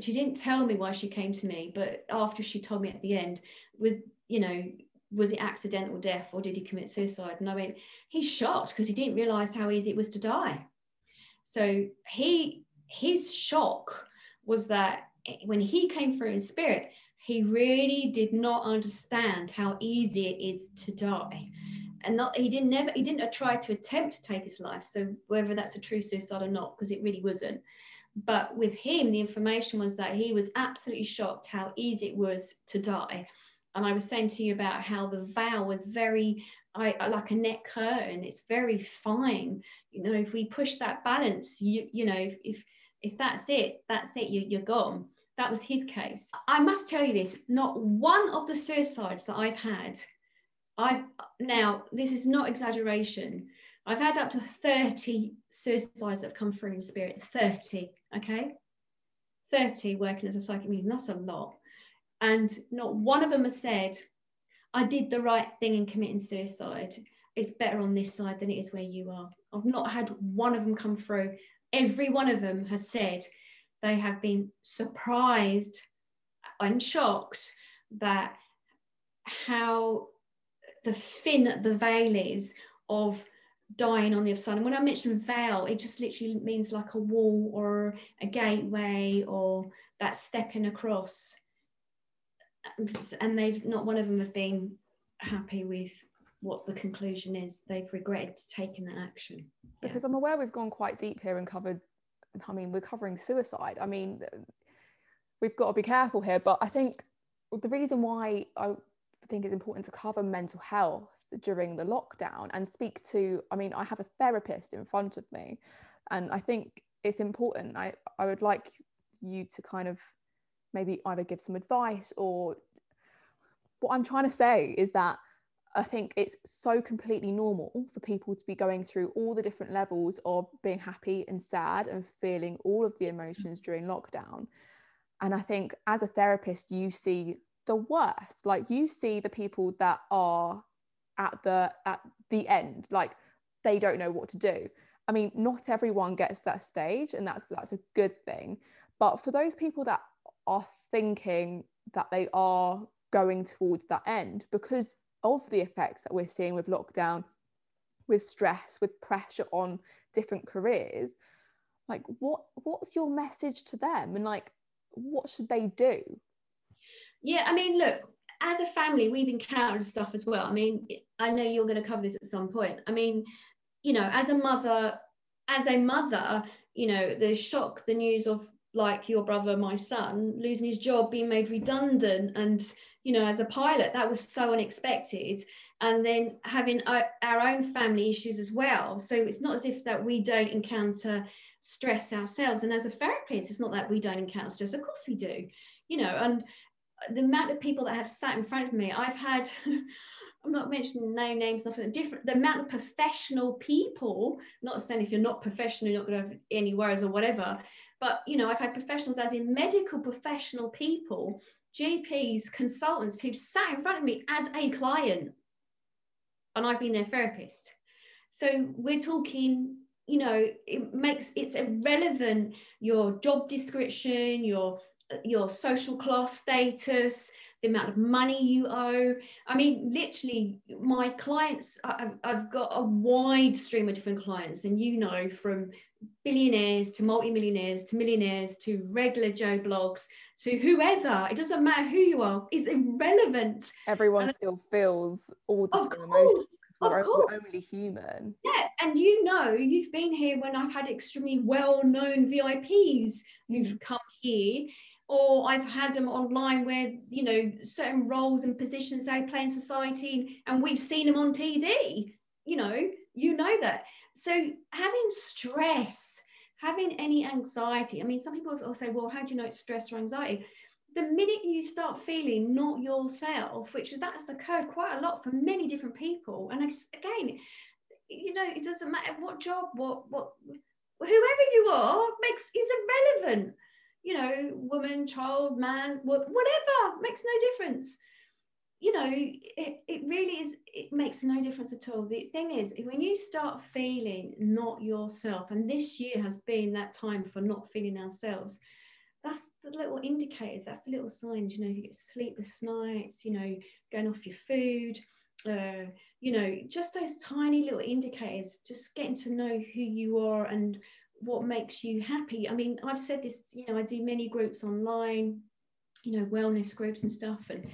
she didn't tell me why she came to me but after she told me at the end was you know was it accidental death or did he commit suicide and i went he's shocked because he didn't realize how easy it was to die so he his shock was that eh, when he came through in spirit he really did not understand how easy it is to die. And not he didn't never he didn't try to attempt to take his life so whether that's a true suicide or not because it really wasn't. But with him the information was that he was absolutely shocked how easy it was to die. And i was saying to you about how the veil was very I, like a net curtain. It's very fine. You know if we push that balance you you know if if, if that's it that's it you, you're gone that was his case i must tell you this not one of the suicides that i've had I've now, this is not exaggeration. I've had up to 30 suicides that have come through in spirit. 30, okay? 30 working as a psychic medium. That's a lot. And not one of them has said, I did the right thing in committing suicide. It's better on this side than it is where you are. I've not had one of them come through. Every one of them has said they have been surprised and shocked that how the thin the veil is of dying on the other side. And when I mention veil, it just literally means like a wall or a gateway or that stepping across. And they've not one of them have been happy with what the conclusion is. They've regretted taking that action. Because yeah. I'm aware we've gone quite deep here and covered. I mean, we're covering suicide. I mean, we've got to be careful here. But I think the reason why I think it's important to cover mental health during the lockdown and speak to i mean i have a therapist in front of me and i think it's important i i would like you to kind of maybe either give some advice or what i'm trying to say is that I think it's so completely normal for people to be going through all the different levels of being happy and sad and feeling all of the emotions mm. during lockdown. And I think as a therapist, you see the worst. Like you see the people that are at the at the end like they don't know what to do. I mean not everyone gets that stage and that's that's a good thing. But for those people that are thinking that they are going towards that end because of the effects that we're seeing with lockdown with stress with pressure on different careers like what what's your message to them and like what should they do yeah, I mean, look, as a family, we've encountered stuff as well. I mean, I know you're going to cover this at some point. I mean, you know, as a mother, as a mother, you know, the shock, the news of like your brother, my son, losing his job, being made redundant, and you know, as a pilot, that was so unexpected. And then having our, our own family issues as well. So it's not as if that we don't encounter stress ourselves. And as a therapist, it's not that we don't encounter stress. Of course we do, you know. And the amount of people that have sat in front of me, I've had, I'm not mentioning no names, nothing different, the amount of professional people, not saying if you're not professional, you're not going to have any worries or whatever, but you know, I've had professionals as in medical professional people, GPs, consultants who've sat in front of me as a client, and I've been their therapist. So we're talking you know it makes it's irrelevant your job description your your social class status, the amount of money you owe. I mean, literally, my clients, I've, I've got a wide stream of different clients, and you know, from billionaires to multimillionaires to millionaires to regular Joe Bloggs to whoever, it doesn't matter who you are, is irrelevant. Everyone and still feels all the same emotions we're, we're only human. Yeah, and you know, you've been here when I've had extremely well-known VIPs who've come here, or I've had them online where you know certain roles and positions they play in society, and we've seen them on TV. You know, you know that. So having stress, having any anxiety. I mean, some people will say, "Well, how do you know it's stress or anxiety?" the minute you start feeling not yourself, which is that's occurred quite a lot for many different people, and again, you know, it doesn't matter what job, what what whoever you are makes is irrelevant. You know, woman, child, man, whatever makes no difference. You know, it, it really is, it makes no difference at all. The thing is, when you start feeling not yourself, and this year has been that time for not feeling ourselves, that's the little indicators that's the little signs you know you get sleepless nights you know going off your food uh, you know just those tiny little indicators just getting to know who you are and what makes you happy i mean i've said this you know i do many groups online you know wellness groups and stuff and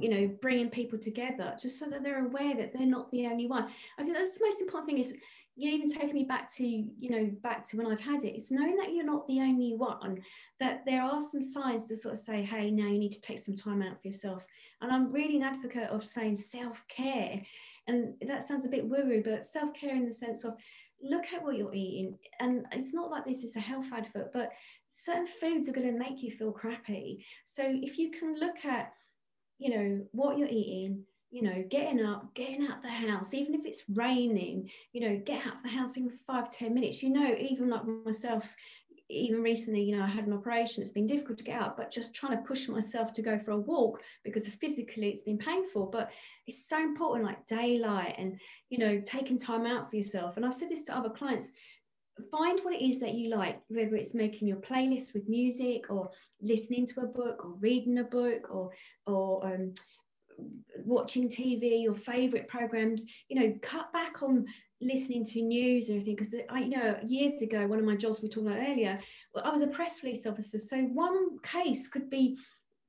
you know bringing people together just so that they're aware that they're not the only one. I think that's the most important thing is you even taking me back to you know back to when i've had it it's knowing that you're not the only one that there are some signs to sort of say hey now you need to take some time out for yourself. And i'm really an advocate of saying self-care and that sounds a bit woo-woo but self-care in the sense of look at what you're eating and it's not like this is a health advert but certain foods are going to make you feel crappy. So if you can look at you know what you're eating you know getting up getting out the house even if it's raining you know get out the house in five ten minutes. You know even like myself even recently you know i had an operation it's been difficult to get out but just trying to push myself to go for a walk because physically it's been painful. But it's so important like daylight and you know taking time out for yourself. And i've said this to other clients find what it is that you like, whether it's making your playlist with music or listening to a book or reading a book or or um, watching TV, your favorite programs, you know, cut back on listening to news and everything. Because I you know years ago, one of my jobs we talked about earlier, I was a press release officer. So one case could be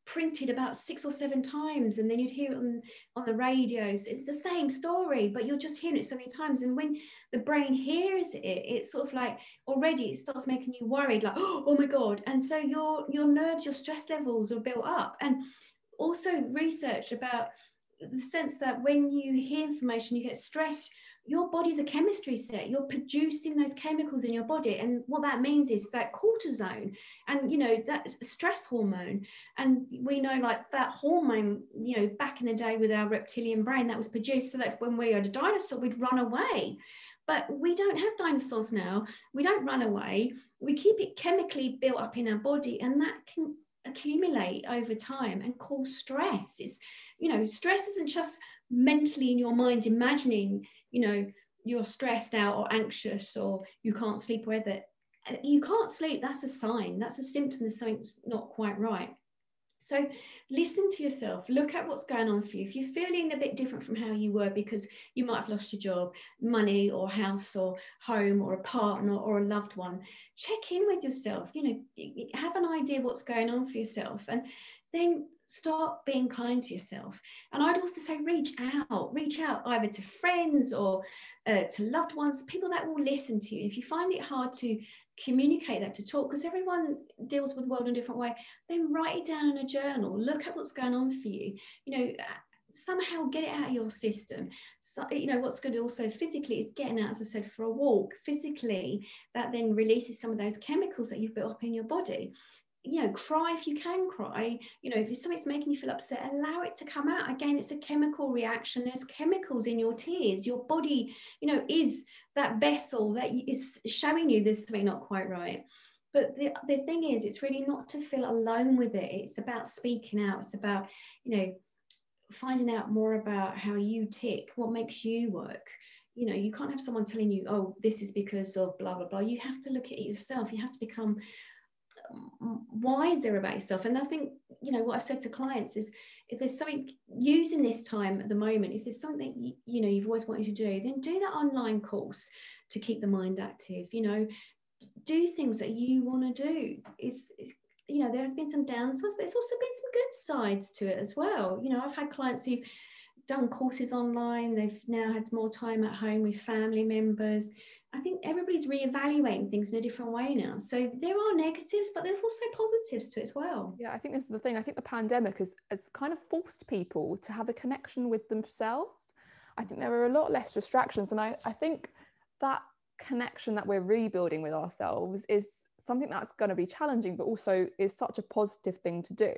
printed about six or seven times and then you'd hear it on, on the radios it's the same story but you're just hearing it so many times. And when the brain hears it it's sort of like already it starts making you worried like oh my god. And so your your nerves your stress levels are built up. And also research about the sense that when you hear information, you get stress, your body's a chemistry set. You're producing those chemicals in your body. And what that means is that cortisone and, you know, that stress hormone. And we know like that hormone, you know, back in the day with our reptilian brain that was produced so that when we had a dinosaur, we'd run away. But we don't have dinosaurs now. We don't run away. We keep it chemically built up in our body, and that can accumulate over time and cause stress. It's, you know, stress isn't just mentally in your mind imagining, you know, you're stressed out or anxious or you can't sleep or whether you can't sleep, that's a sign, that's a symptom that something's not quite right. So listen to yourself, look at what's going on for you. If you're feeling a bit different from how you were because you might have lost your job, money or house or home or a partner or a loved one, check in with yourself, you know, have an idea what's going on for yourself and then start being kind to yourself. And I'd also say reach out, reach out either to friends or uh, to loved ones, people that will listen to you. If you find it hard to communicate that, to talk, because everyone deals with the world in a different way, then write it down in a journal. Look at what's going on for you. You know, somehow get it out of your system. So, you know, what's good also is physically is getting out, as I said, for a walk. Physically, that then releases some of those chemicals that you've built up in your body you know cry if you can cry. You know if something's making you feel upset allow it to come out. Again it's a chemical reaction. There's chemicals in your tears. Your body you know is that vessel that is showing you there's something not quite right. But the, the thing is it's really not to feel alone with it. It's about speaking out. It's about you know finding out more about how you tick what makes you work. You know you can't have someone telling you oh this is because of blah blah blah. You have to look at it yourself. You have to become wiser about yourself. And I think, you know, what I've said to clients is if there's something using this time at the moment, if there's something, you, know, you've always wanted to do, then do that online course to keep the mind active, you know, do things that you want to do. Is, you know, there's been some downsides, but there's also been some good sides to it as well. You know, I've had clients who've done courses online, they've now had more time at home with family members I think everybody's reevaluating things in a different way now. So there are negatives, but there's also positives to it as well. Yeah, I think this is the thing. I think the pandemic has, has kind of forced people to have a connection with themselves. I think there are a lot less distractions. And I, I think that connection that we're rebuilding with ourselves is something that's going to be challenging, but also is such a positive thing to do.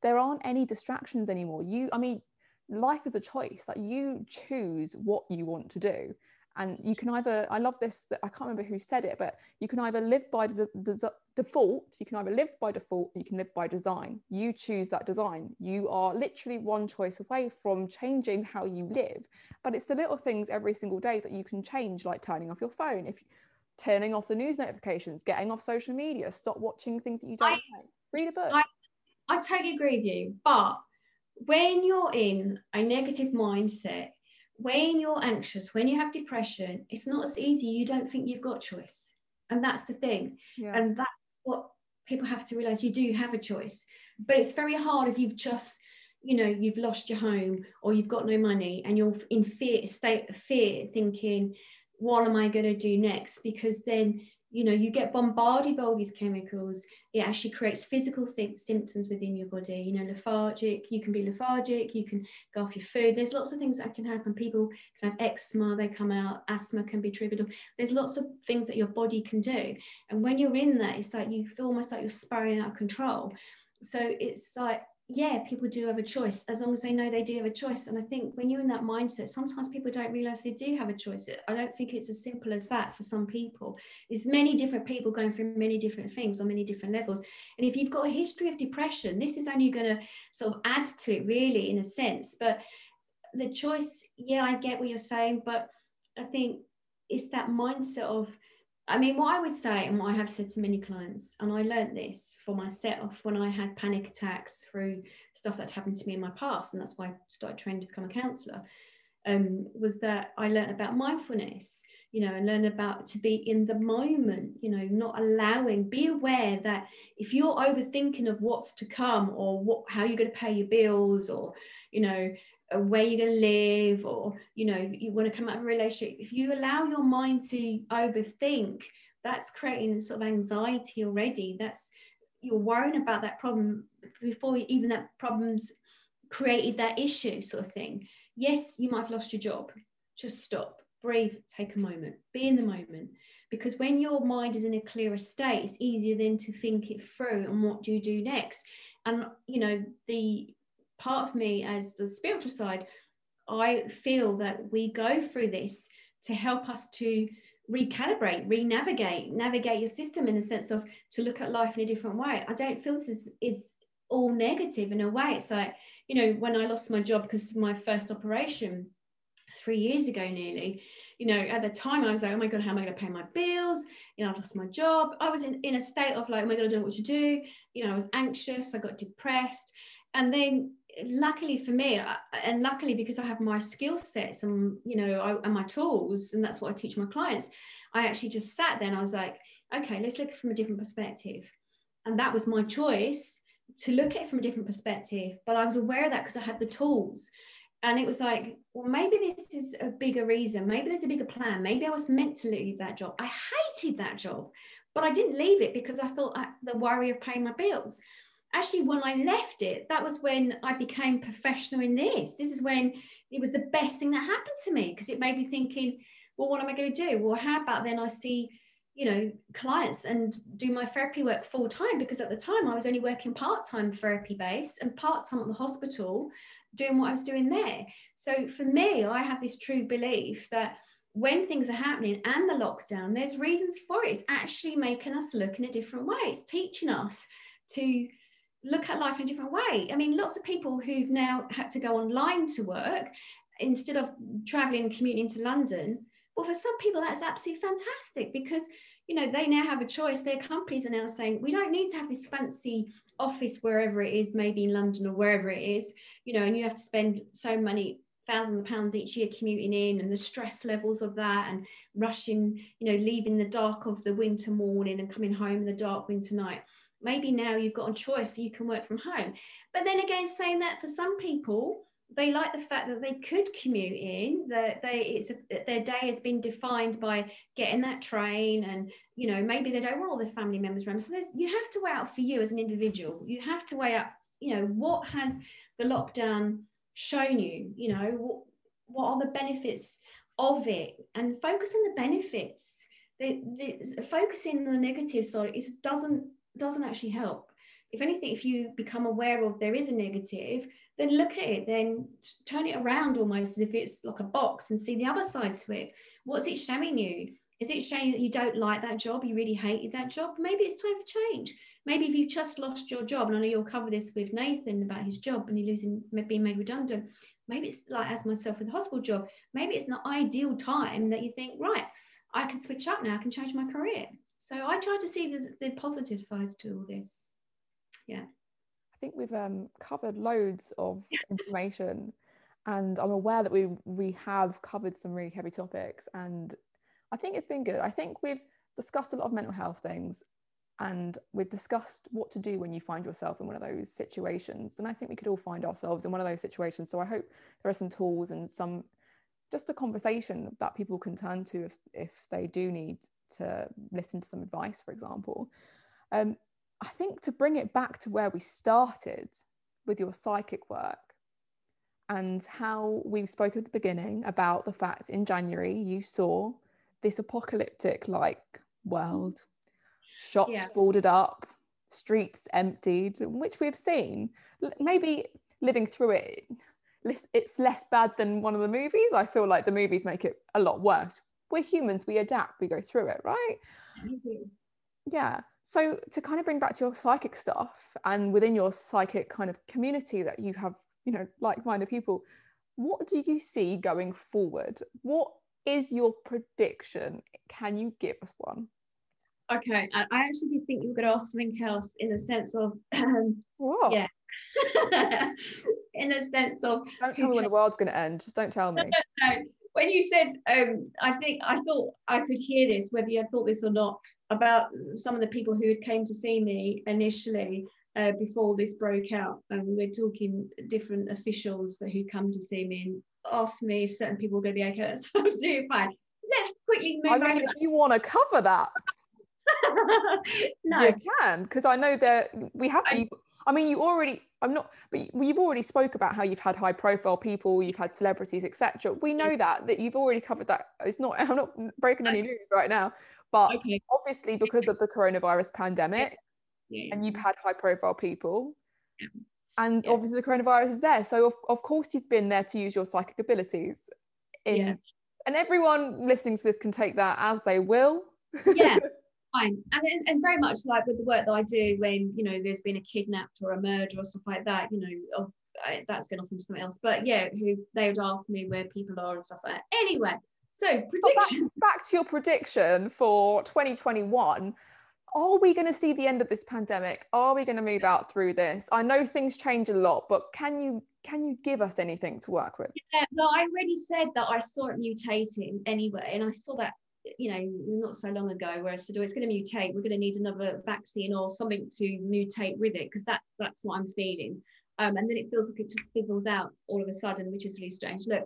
There aren't any distractions anymore. You, I mean, life is a choice. Like you choose what you want to do and you can either i love this i can't remember who said it but you can either live by the, the, default you can either live by default you can live by design. You choose that design. You are literally one choice away from changing how you live but it's the little things every single day that you can change like turning off your phone if turning off the news notifications getting off social media stop watching things that you don't I, like read a book. I, I totally agree with you but when you're in a negative mindset when you're anxious, when you have depression, it's not as easy. You don't think you've got choice. And that's the thing. Yeah. And that's what people have to realize you do have a choice. But it's very hard if you've just, you know, you've lost your home or you've got no money and you're in fear, state of fear, thinking, what am I going to do next? Because then you know you get bombarded by all these chemicals it actually creates physical th- symptoms within your body you know lethargic you can be lethargic you can go off your food there's lots of things that can happen people can have eczema they come out asthma can be triggered there's lots of things that your body can do and when you're in that it's like you feel almost like you're spiraling out of control. So it's like yeah, people do have a choice as long as they know they do have a choice. And I think when you're in that mindset, sometimes people don't realize they do have a choice. I don't think it's as simple as that for some people. There's many different people going through many different things on many different levels. And if you've got a history of depression, this is only going to sort of add to it, really, in a sense. But the choice, yeah, I get what you're saying, but I think it's that mindset of I mean, what I would say, and what I have said to many clients, and I learned this for myself when I had panic attacks through stuff that happened to me in my past, and that's why I started training to become a counsellor, um, was that I learned about mindfulness, you know, and learn about to be in the moment, you know, not allowing, be aware that if you're overthinking of what's to come or what how you're going to pay your bills or, you know, where you're going to live or you know you want to come out of a relationship if you allow your mind to overthink that's creating sort of anxiety already. That's you're worrying about that problem before even that problem's created that issue sort of thing. Yes you might have lost your job. Just stop. Breathe. Take a moment. Be in the moment. Because when your mind is in a clearer state it's easier then to think it through and what do you do next. And you know the part of me as the spiritual side, I feel that we go through this to help us to recalibrate, re-navigate, navigate your system in the sense of to look at life in a different way. I don't feel this is, is all negative in a way. It's like, you know, when I lost my job because of my first operation three years ago nearly, you know, at the time I was like, oh my God, how am I going to pay my bills? You know, I lost my job. I was in, in a state of like, oh my God, I don't know what to do. You know, I was anxious, I got depressed. And then luckily for me uh, and luckily because i have my skill sets and you know I, and my tools and that's what i teach my clients i actually just sat there and i was like okay let's look from a different perspective. And that was my choice to look at it from a different perspective but i was aware of that because i had the tools. And it was like well maybe this is a bigger reason maybe there's a bigger plan maybe i was meant to leave that job. I hated that job but i didn't leave it because i thought I, the worry of paying my bills actually when i left it that was when i became professional in this. This is when it was the best thing that happened to me because it made me thinking well what am i going to do? Well how about then i see you know clients and do my therapy work full time because at the time i was only working part-time therapy base and part-time at the hospital doing what i was doing there. So for me i have this true belief that when things are happening and the lockdown there's reasons for it. It's actually making us look in a different way. It's teaching us to look at life in a different way. I mean, lots of people who've now had to go online to work instead of traveling and commuting to London. well for some people that's absolutely fantastic because you know they now have a choice their companies are now saying we don't need to have this fancy office wherever it is maybe in london or wherever it is you know and you have to spend so many thousands of pounds each year commuting in and the stress levels of that and rushing you know leaving the dark of the winter morning and coming home in the dark winter night maybe now you've got a choice you can work from home. But then again saying that for some people they like the fact that they could commute in that they it's a, their day has been defined by getting that train and you know maybe they don't want all their family members around. So there's you have to weigh out for you as an individual. You have to weigh up you know what has the lockdown shown you? You know what, what are the benefits of it? And focus on the benefits. The, the, focusing on the negative side is doesn't doesn't actually help if anything if you become aware of there is a negative then look at it, then turn it around almost as if it's like a box and see the other side to it. What's it showing you? Is it showing that you don't like that job? You really hated that job? Maybe it's time for change. Maybe if you've just lost your job, and I know you'll cover this with Nathan about his job and he losing being made redundant. Maybe it's like as myself with the hospital job. Maybe it's not ideal time that you think, right, I can switch up now. I can change my career. So I try to see the, the positive sides to all this. Yeah. I think we've um, covered loads of information, and I'm aware that we we have covered some really heavy topics, and I think it's been good. I think we've discussed a lot of mental health things, and we've discussed what to do when you find yourself in one of those situations. And I think we could all find ourselves in one of those situations. So I hope there are some tools and some just a conversation that people can turn to if if they do need to listen to some advice, for example. Um, I think to bring it back to where we started with your psychic work and how we spoke at the beginning about the fact in January you saw this apocalyptic like world, shops yeah. boarded up, streets emptied, which we've seen. Maybe living through it, it's less bad than one of the movies. I feel like the movies make it a lot worse. We're humans, we adapt, we go through it, right? Yeah. So to kind of bring back to your psychic stuff and within your psychic kind of community that you have, you know, like-minded people, what do you see going forward? What is your prediction? Can you give us one? Okay, I actually did think you were going to ask something else in the sense of, um? Yeah. in the sense of. Don't tell me when the world's going to end. Just don't tell me. No, no, no. When you said, um, I think I thought I could hear this, whether you thought this or not about some of the people who had came to see me initially uh, before this broke out. And we're talking different officials that who come to see me and ask me if certain people are going to be okay. That's absolutely fine. Let's quickly move on. I mean, if you want to cover that, no, you can because I know that we have. I, I mean, you already. I'm not, but you've already spoke about how you've had high profile people, you've had celebrities, etc. We know mm. that that you've already covered that. It's not. I'm not breaking any news right now. But okay. obviously, because of the coronavirus pandemic, yeah. and you've had high profile people, yeah. and yeah. obviously the coronavirus is there. So, of, of course, you've been there to use your psychic abilities. In, And everyone listening to this can take that as they will. Yeah. Fine. And, and very much like with the work that I do when, you know, there's been a kidnapped or a murder or stuff like that, you know, of, I, that's going off into something else. But yeah, who they would ask me where people are and stuff like that. Anyway, so prediction. Back, back, to your prediction for 2021. Are we going to see the end of this pandemic? Are we going to move out through this? I know things change a lot, but can you can you give us anything to work with? Yeah, well, I already said that I saw it mutating anyway, and I saw that you know not so long ago where I said, "Oh, it's going to mutate. We're going to need another vaccine or something to mutate with it," because that that's what I'm feeling. Um, and then it feels like it just fizzles out all of a sudden, which is really strange. Look,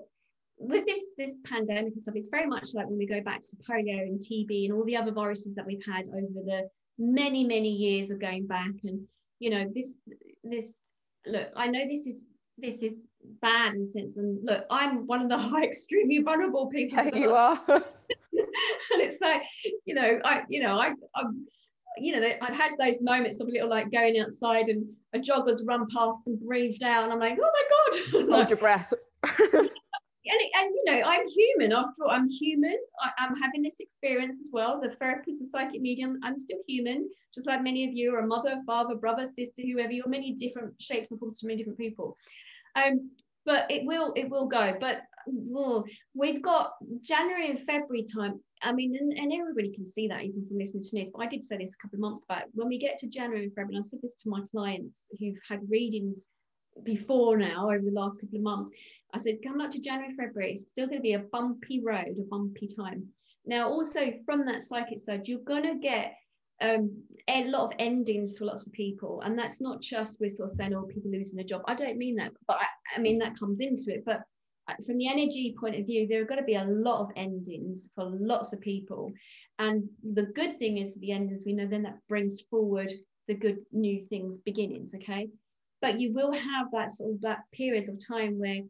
with this this pandemic and stuff, it's very much like when we go back to polio and TB and all the other viruses that we've had over the many many years of going back. And you know this this look, I know this is this is bad in sense. And look, I'm one of the high extremely vulnerable people. Yeah, you are. and like you know I you know I I'm you know, I've had those moments of a little like going outside and a jogger's run past and breathed down. I'm like, oh my God. Hold your breath. and, and you know i'm human after all i'm human I, am having this experience as well the therapist the psychic medium i'm still human just like many of you are a mother father brother sister whoever you're many different shapes and forms to many different people um but it will it will go but we've got January and February time. I mean, and, and, everybody can see that even from listening to this. But I did say this a couple of months back. When we get to January and February, and I said this to my clients who've had readings before now over the last couple of months. I said, come up to January, February, it's still going to be a bumpy road, a bumpy time. Now, also from that psychic side, you're going to get um, a lot of endings for lots of people. And that's not just with sort of saying, oh, people losing their job. I don't mean that, but I, I mean, that comes into it. But Uh, from the energy point of view, there are going to be a lot of endings for lots of people. And the good thing is, the endings, we know then that brings forward the good new things, beginnings, okay? But you will have that sort of that period of time where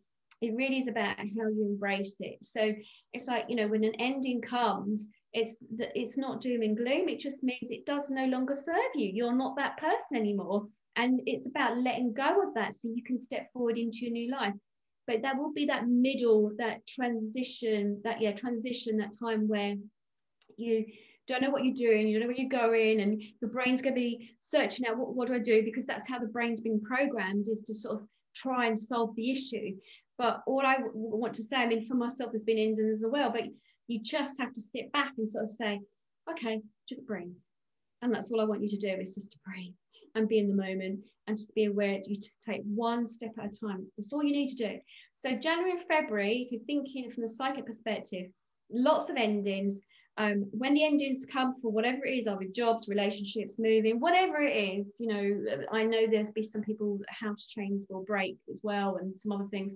it really is about how you embrace it. So it's like, you know, when an ending comes, it's it's not doom and gloom. It just means it does no longer serve you. You're not that person anymore. And it's about letting go of that so you can step forward into your new life but there will be that middle that transition that yeah transition that time where you don't know what you're doing you don't know where you're going and your brain's going to be searching out what, what do i do? Because that's how the brain's been programmed is to sort of try and solve the issue. But all I w- want to say i mean for myself there's been indians as well but you just have to sit back and sort of say okay just breathe. And that's all i want you to do is just to breathe and be in the moment and just be aware you just take one step at a time. That's all you need to do. So January and February, if you're thinking from the psychic perspective, lots of endings. Um, when the endings come for whatever it is, either jobs, relationships, moving, whatever it is, you know, I know there's be some people house chains will break as well and some other things.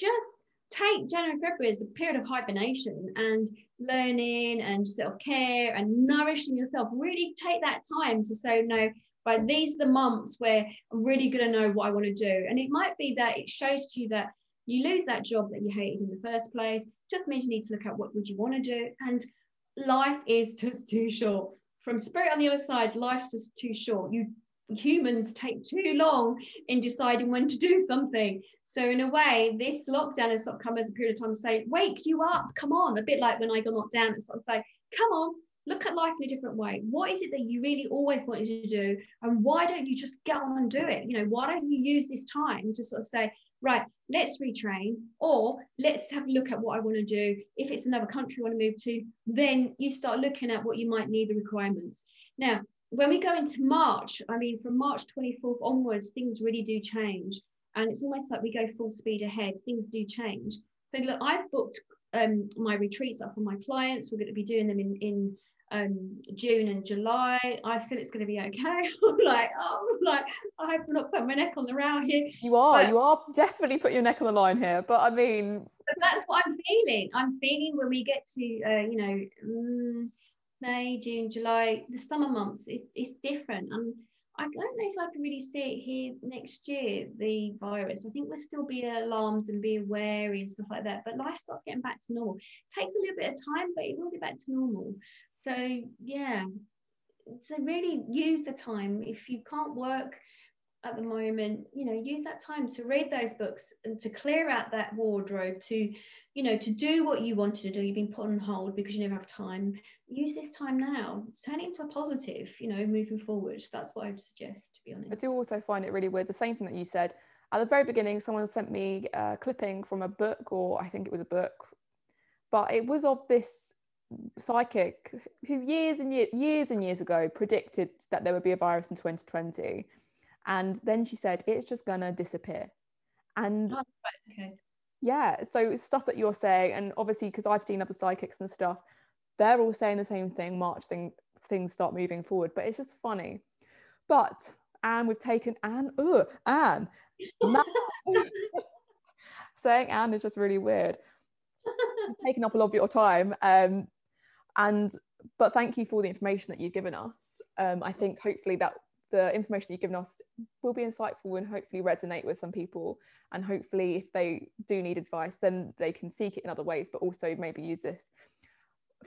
Just take January and February as a period of hibernation and learning and self-care and nourishing yourself. Really take that time to say, no, but these are the months where I'm really going to know what I want to do. And it might be that it shows to you that you lose that job that you hated in the first place. Just means you need to look at what would you want to do. And life is just too short. From spirit on the other side, life's just too short. You humans take too long in deciding when to do something. So in a way, this lockdown has sort of come as a period of time to say, wake you up, come on. A bit like when I got knocked down, it's sort of say, come on, look at life in a different way. What is it that you really always wanted to do? And why don't you just get on and do it? You know, why don't you use this time to sort of say, right, let's retrain, or let's have a look at what I want to do. If it's another country I want to move to, then you start looking at what you might need the requirements. Now, when we go into March, I mean, from March 24th onwards, things really do change. And it's almost like we go full speed ahead, things do change. So, look, I've booked um, my retreats up for my clients. We're going to be doing them in, in um, June and July. I feel it's going to be okay. I'm like, oh, I'm like, I hope I'm not putting my neck on the round here. You are, but, you are definitely putting your neck on the line here. But I mean, but that's what I'm feeling. I'm feeling when we get to, uh, you know, mm, May, June, July, the summer months, it's, it's different. And I don't know if I can really see it here next year, the virus. I think we'll still be alarmed and be wary and stuff like that. But life starts getting back to normal. It takes a little bit of time, but it will get back to normal. So yeah, so really use the time. If you can't work at the moment, you know, use that time to read those books and to clear out that wardrobe, to, you know, to do what you wanted to do. You've been put on hold because you never have time. Use this time now. Turn it into a positive, you know, moving forward. That's what I'd suggest, to be honest. I do also find it really weird. The same thing that you said at the very beginning, someone sent me a clipping from a book, or I think it was a book, but it was of this psychic who years and years, years and years ago predicted that there would be a virus in 2020 and then she said it's just gonna disappear. And oh, okay. yeah so stuff that you're saying and obviously because i've seen other psychics and stuff they're all saying the same thing march thing things start moving forward but it's just funny. But and we've taken anne oh anne. Saying anne is just really weird. Taken up a lot of your time um, and but thank you for the information that you've given us. Um, i think hopefully that the information you've given us will be insightful and hopefully resonate with some people. And hopefully if they do need advice then they can seek it in other ways but also maybe use this.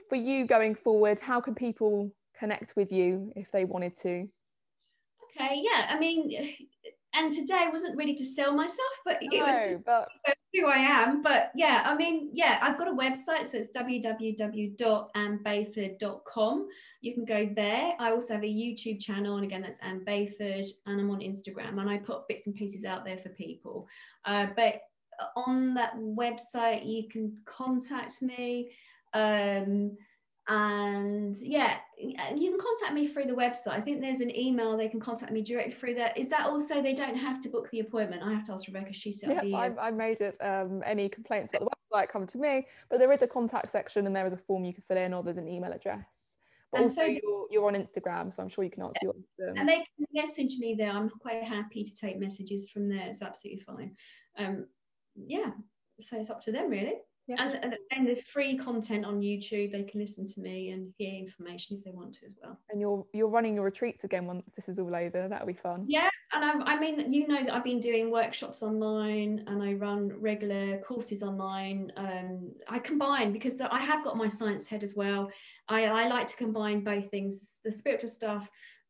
For you going forward how can people connect with you if they wanted to? Okay yeah i mean and today I wasn't ready to sell myself, but it no, was but... who I am. But yeah, I mean, yeah, I've got a website, so it's www.annebayford.com. You can go there. I also have a YouTube channel, and again, that's Anne Bayford, and I'm on Instagram, and I put bits and pieces out there for people. Uh, but on that website you can contact me. Um, and yeah you can contact me through the website. I think there's an email they can contact me directly through that. Is that also they don't have to book the appointment? I have to ask rebecca she set yeah, I, I, made it um, any complaints about the website come to me but there is a contact section and there is a form you can fill in or there's an email address. But and also so, you're, you're on instagram so i'm sure you can answer yeah. your and they can message me there. I'm quite happy to take messages from there. It's absolutely fine. Um, yeah so it's up to them really yeah. And, and the free content on YouTube, they can listen to me and hear information if they want to as well. And you're you're running your retreats again once this is all over. That'll be fun. Yeah, and I'm, I mean, you know that I've been doing workshops online and I run regular courses online. Um, I combine because the, I have got my science head as well. I, I like to combine both things, the spiritual stuff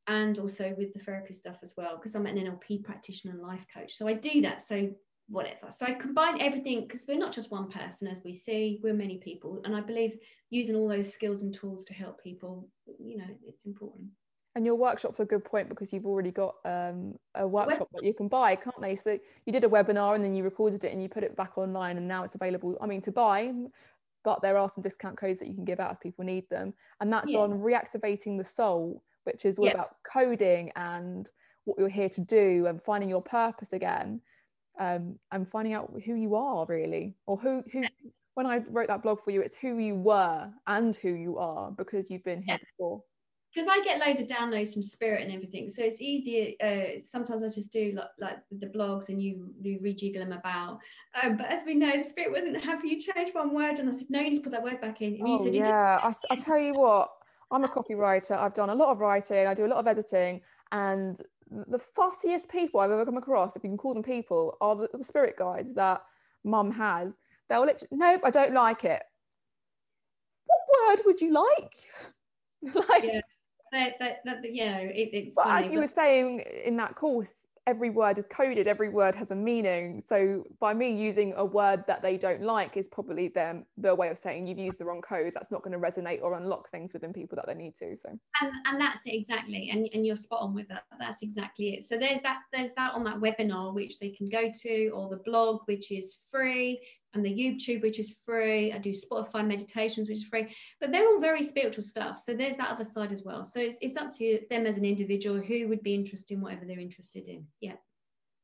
and also with the therapy stuff as well because I'm an NLP practitioner and life coach. So I do that. So whatever. So I combine everything because we're not just one person, as we see, we're many people. And I believe using all those skills and tools to help people, you know, it's important. And your workshop's a good point because you've already got um, a workshop that you can buy, can't they? So you did a webinar and then you recorded it and you put it back online and now it's available, I mean, to buy, but there are some discount codes that you can give out if people need them. And that's yeah. on reactivating the soul, which is all about coding and what you're here to do and finding your purpose again um, and finding out who you are really or who who when i wrote that blog for you it's who you were and who you are because you've been here yeah. before because I get loads of downloads from Spirit and everything, so it's easier. Uh, sometimes I just do like, like the blogs and you, you rejiggle them about. Um, but as we know, the Spirit wasn't happy. You changed one word, and I said, "No, you need to put that word back in." And oh, said, yeah, I, I tell you what, I'm a copywriter. I've done a lot of writing. I do a lot of editing, and the fussiest people I've ever come across, if you can call them people, are the, the spirit guides that mum has. They'll literally, nope, I don't like it. What word would you like? like, yeah, that, that, that, yeah, it, it's. But funny, as you but... were saying in that course, every word is coded every word has a meaning. So by me using a word that they don't like is probably them their way of saying you've used the wrong code that's not going to resonate or unlock things within people that they need to so. And, and that's it exactly and, and you're spot on with that that's exactly it. So there's that there's that on that webinar which they can go to or the blog which is free and the YouTube, which is free. I do Spotify meditations, which is free, but they're all very spiritual stuff. So there's that other side as well. So it's, it's up to them as an individual who would be interested in whatever they're interested in. Yeah.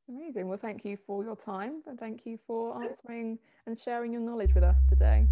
Amazing. Well, thank you for your time and thank you for answering and sharing your knowledge with us today.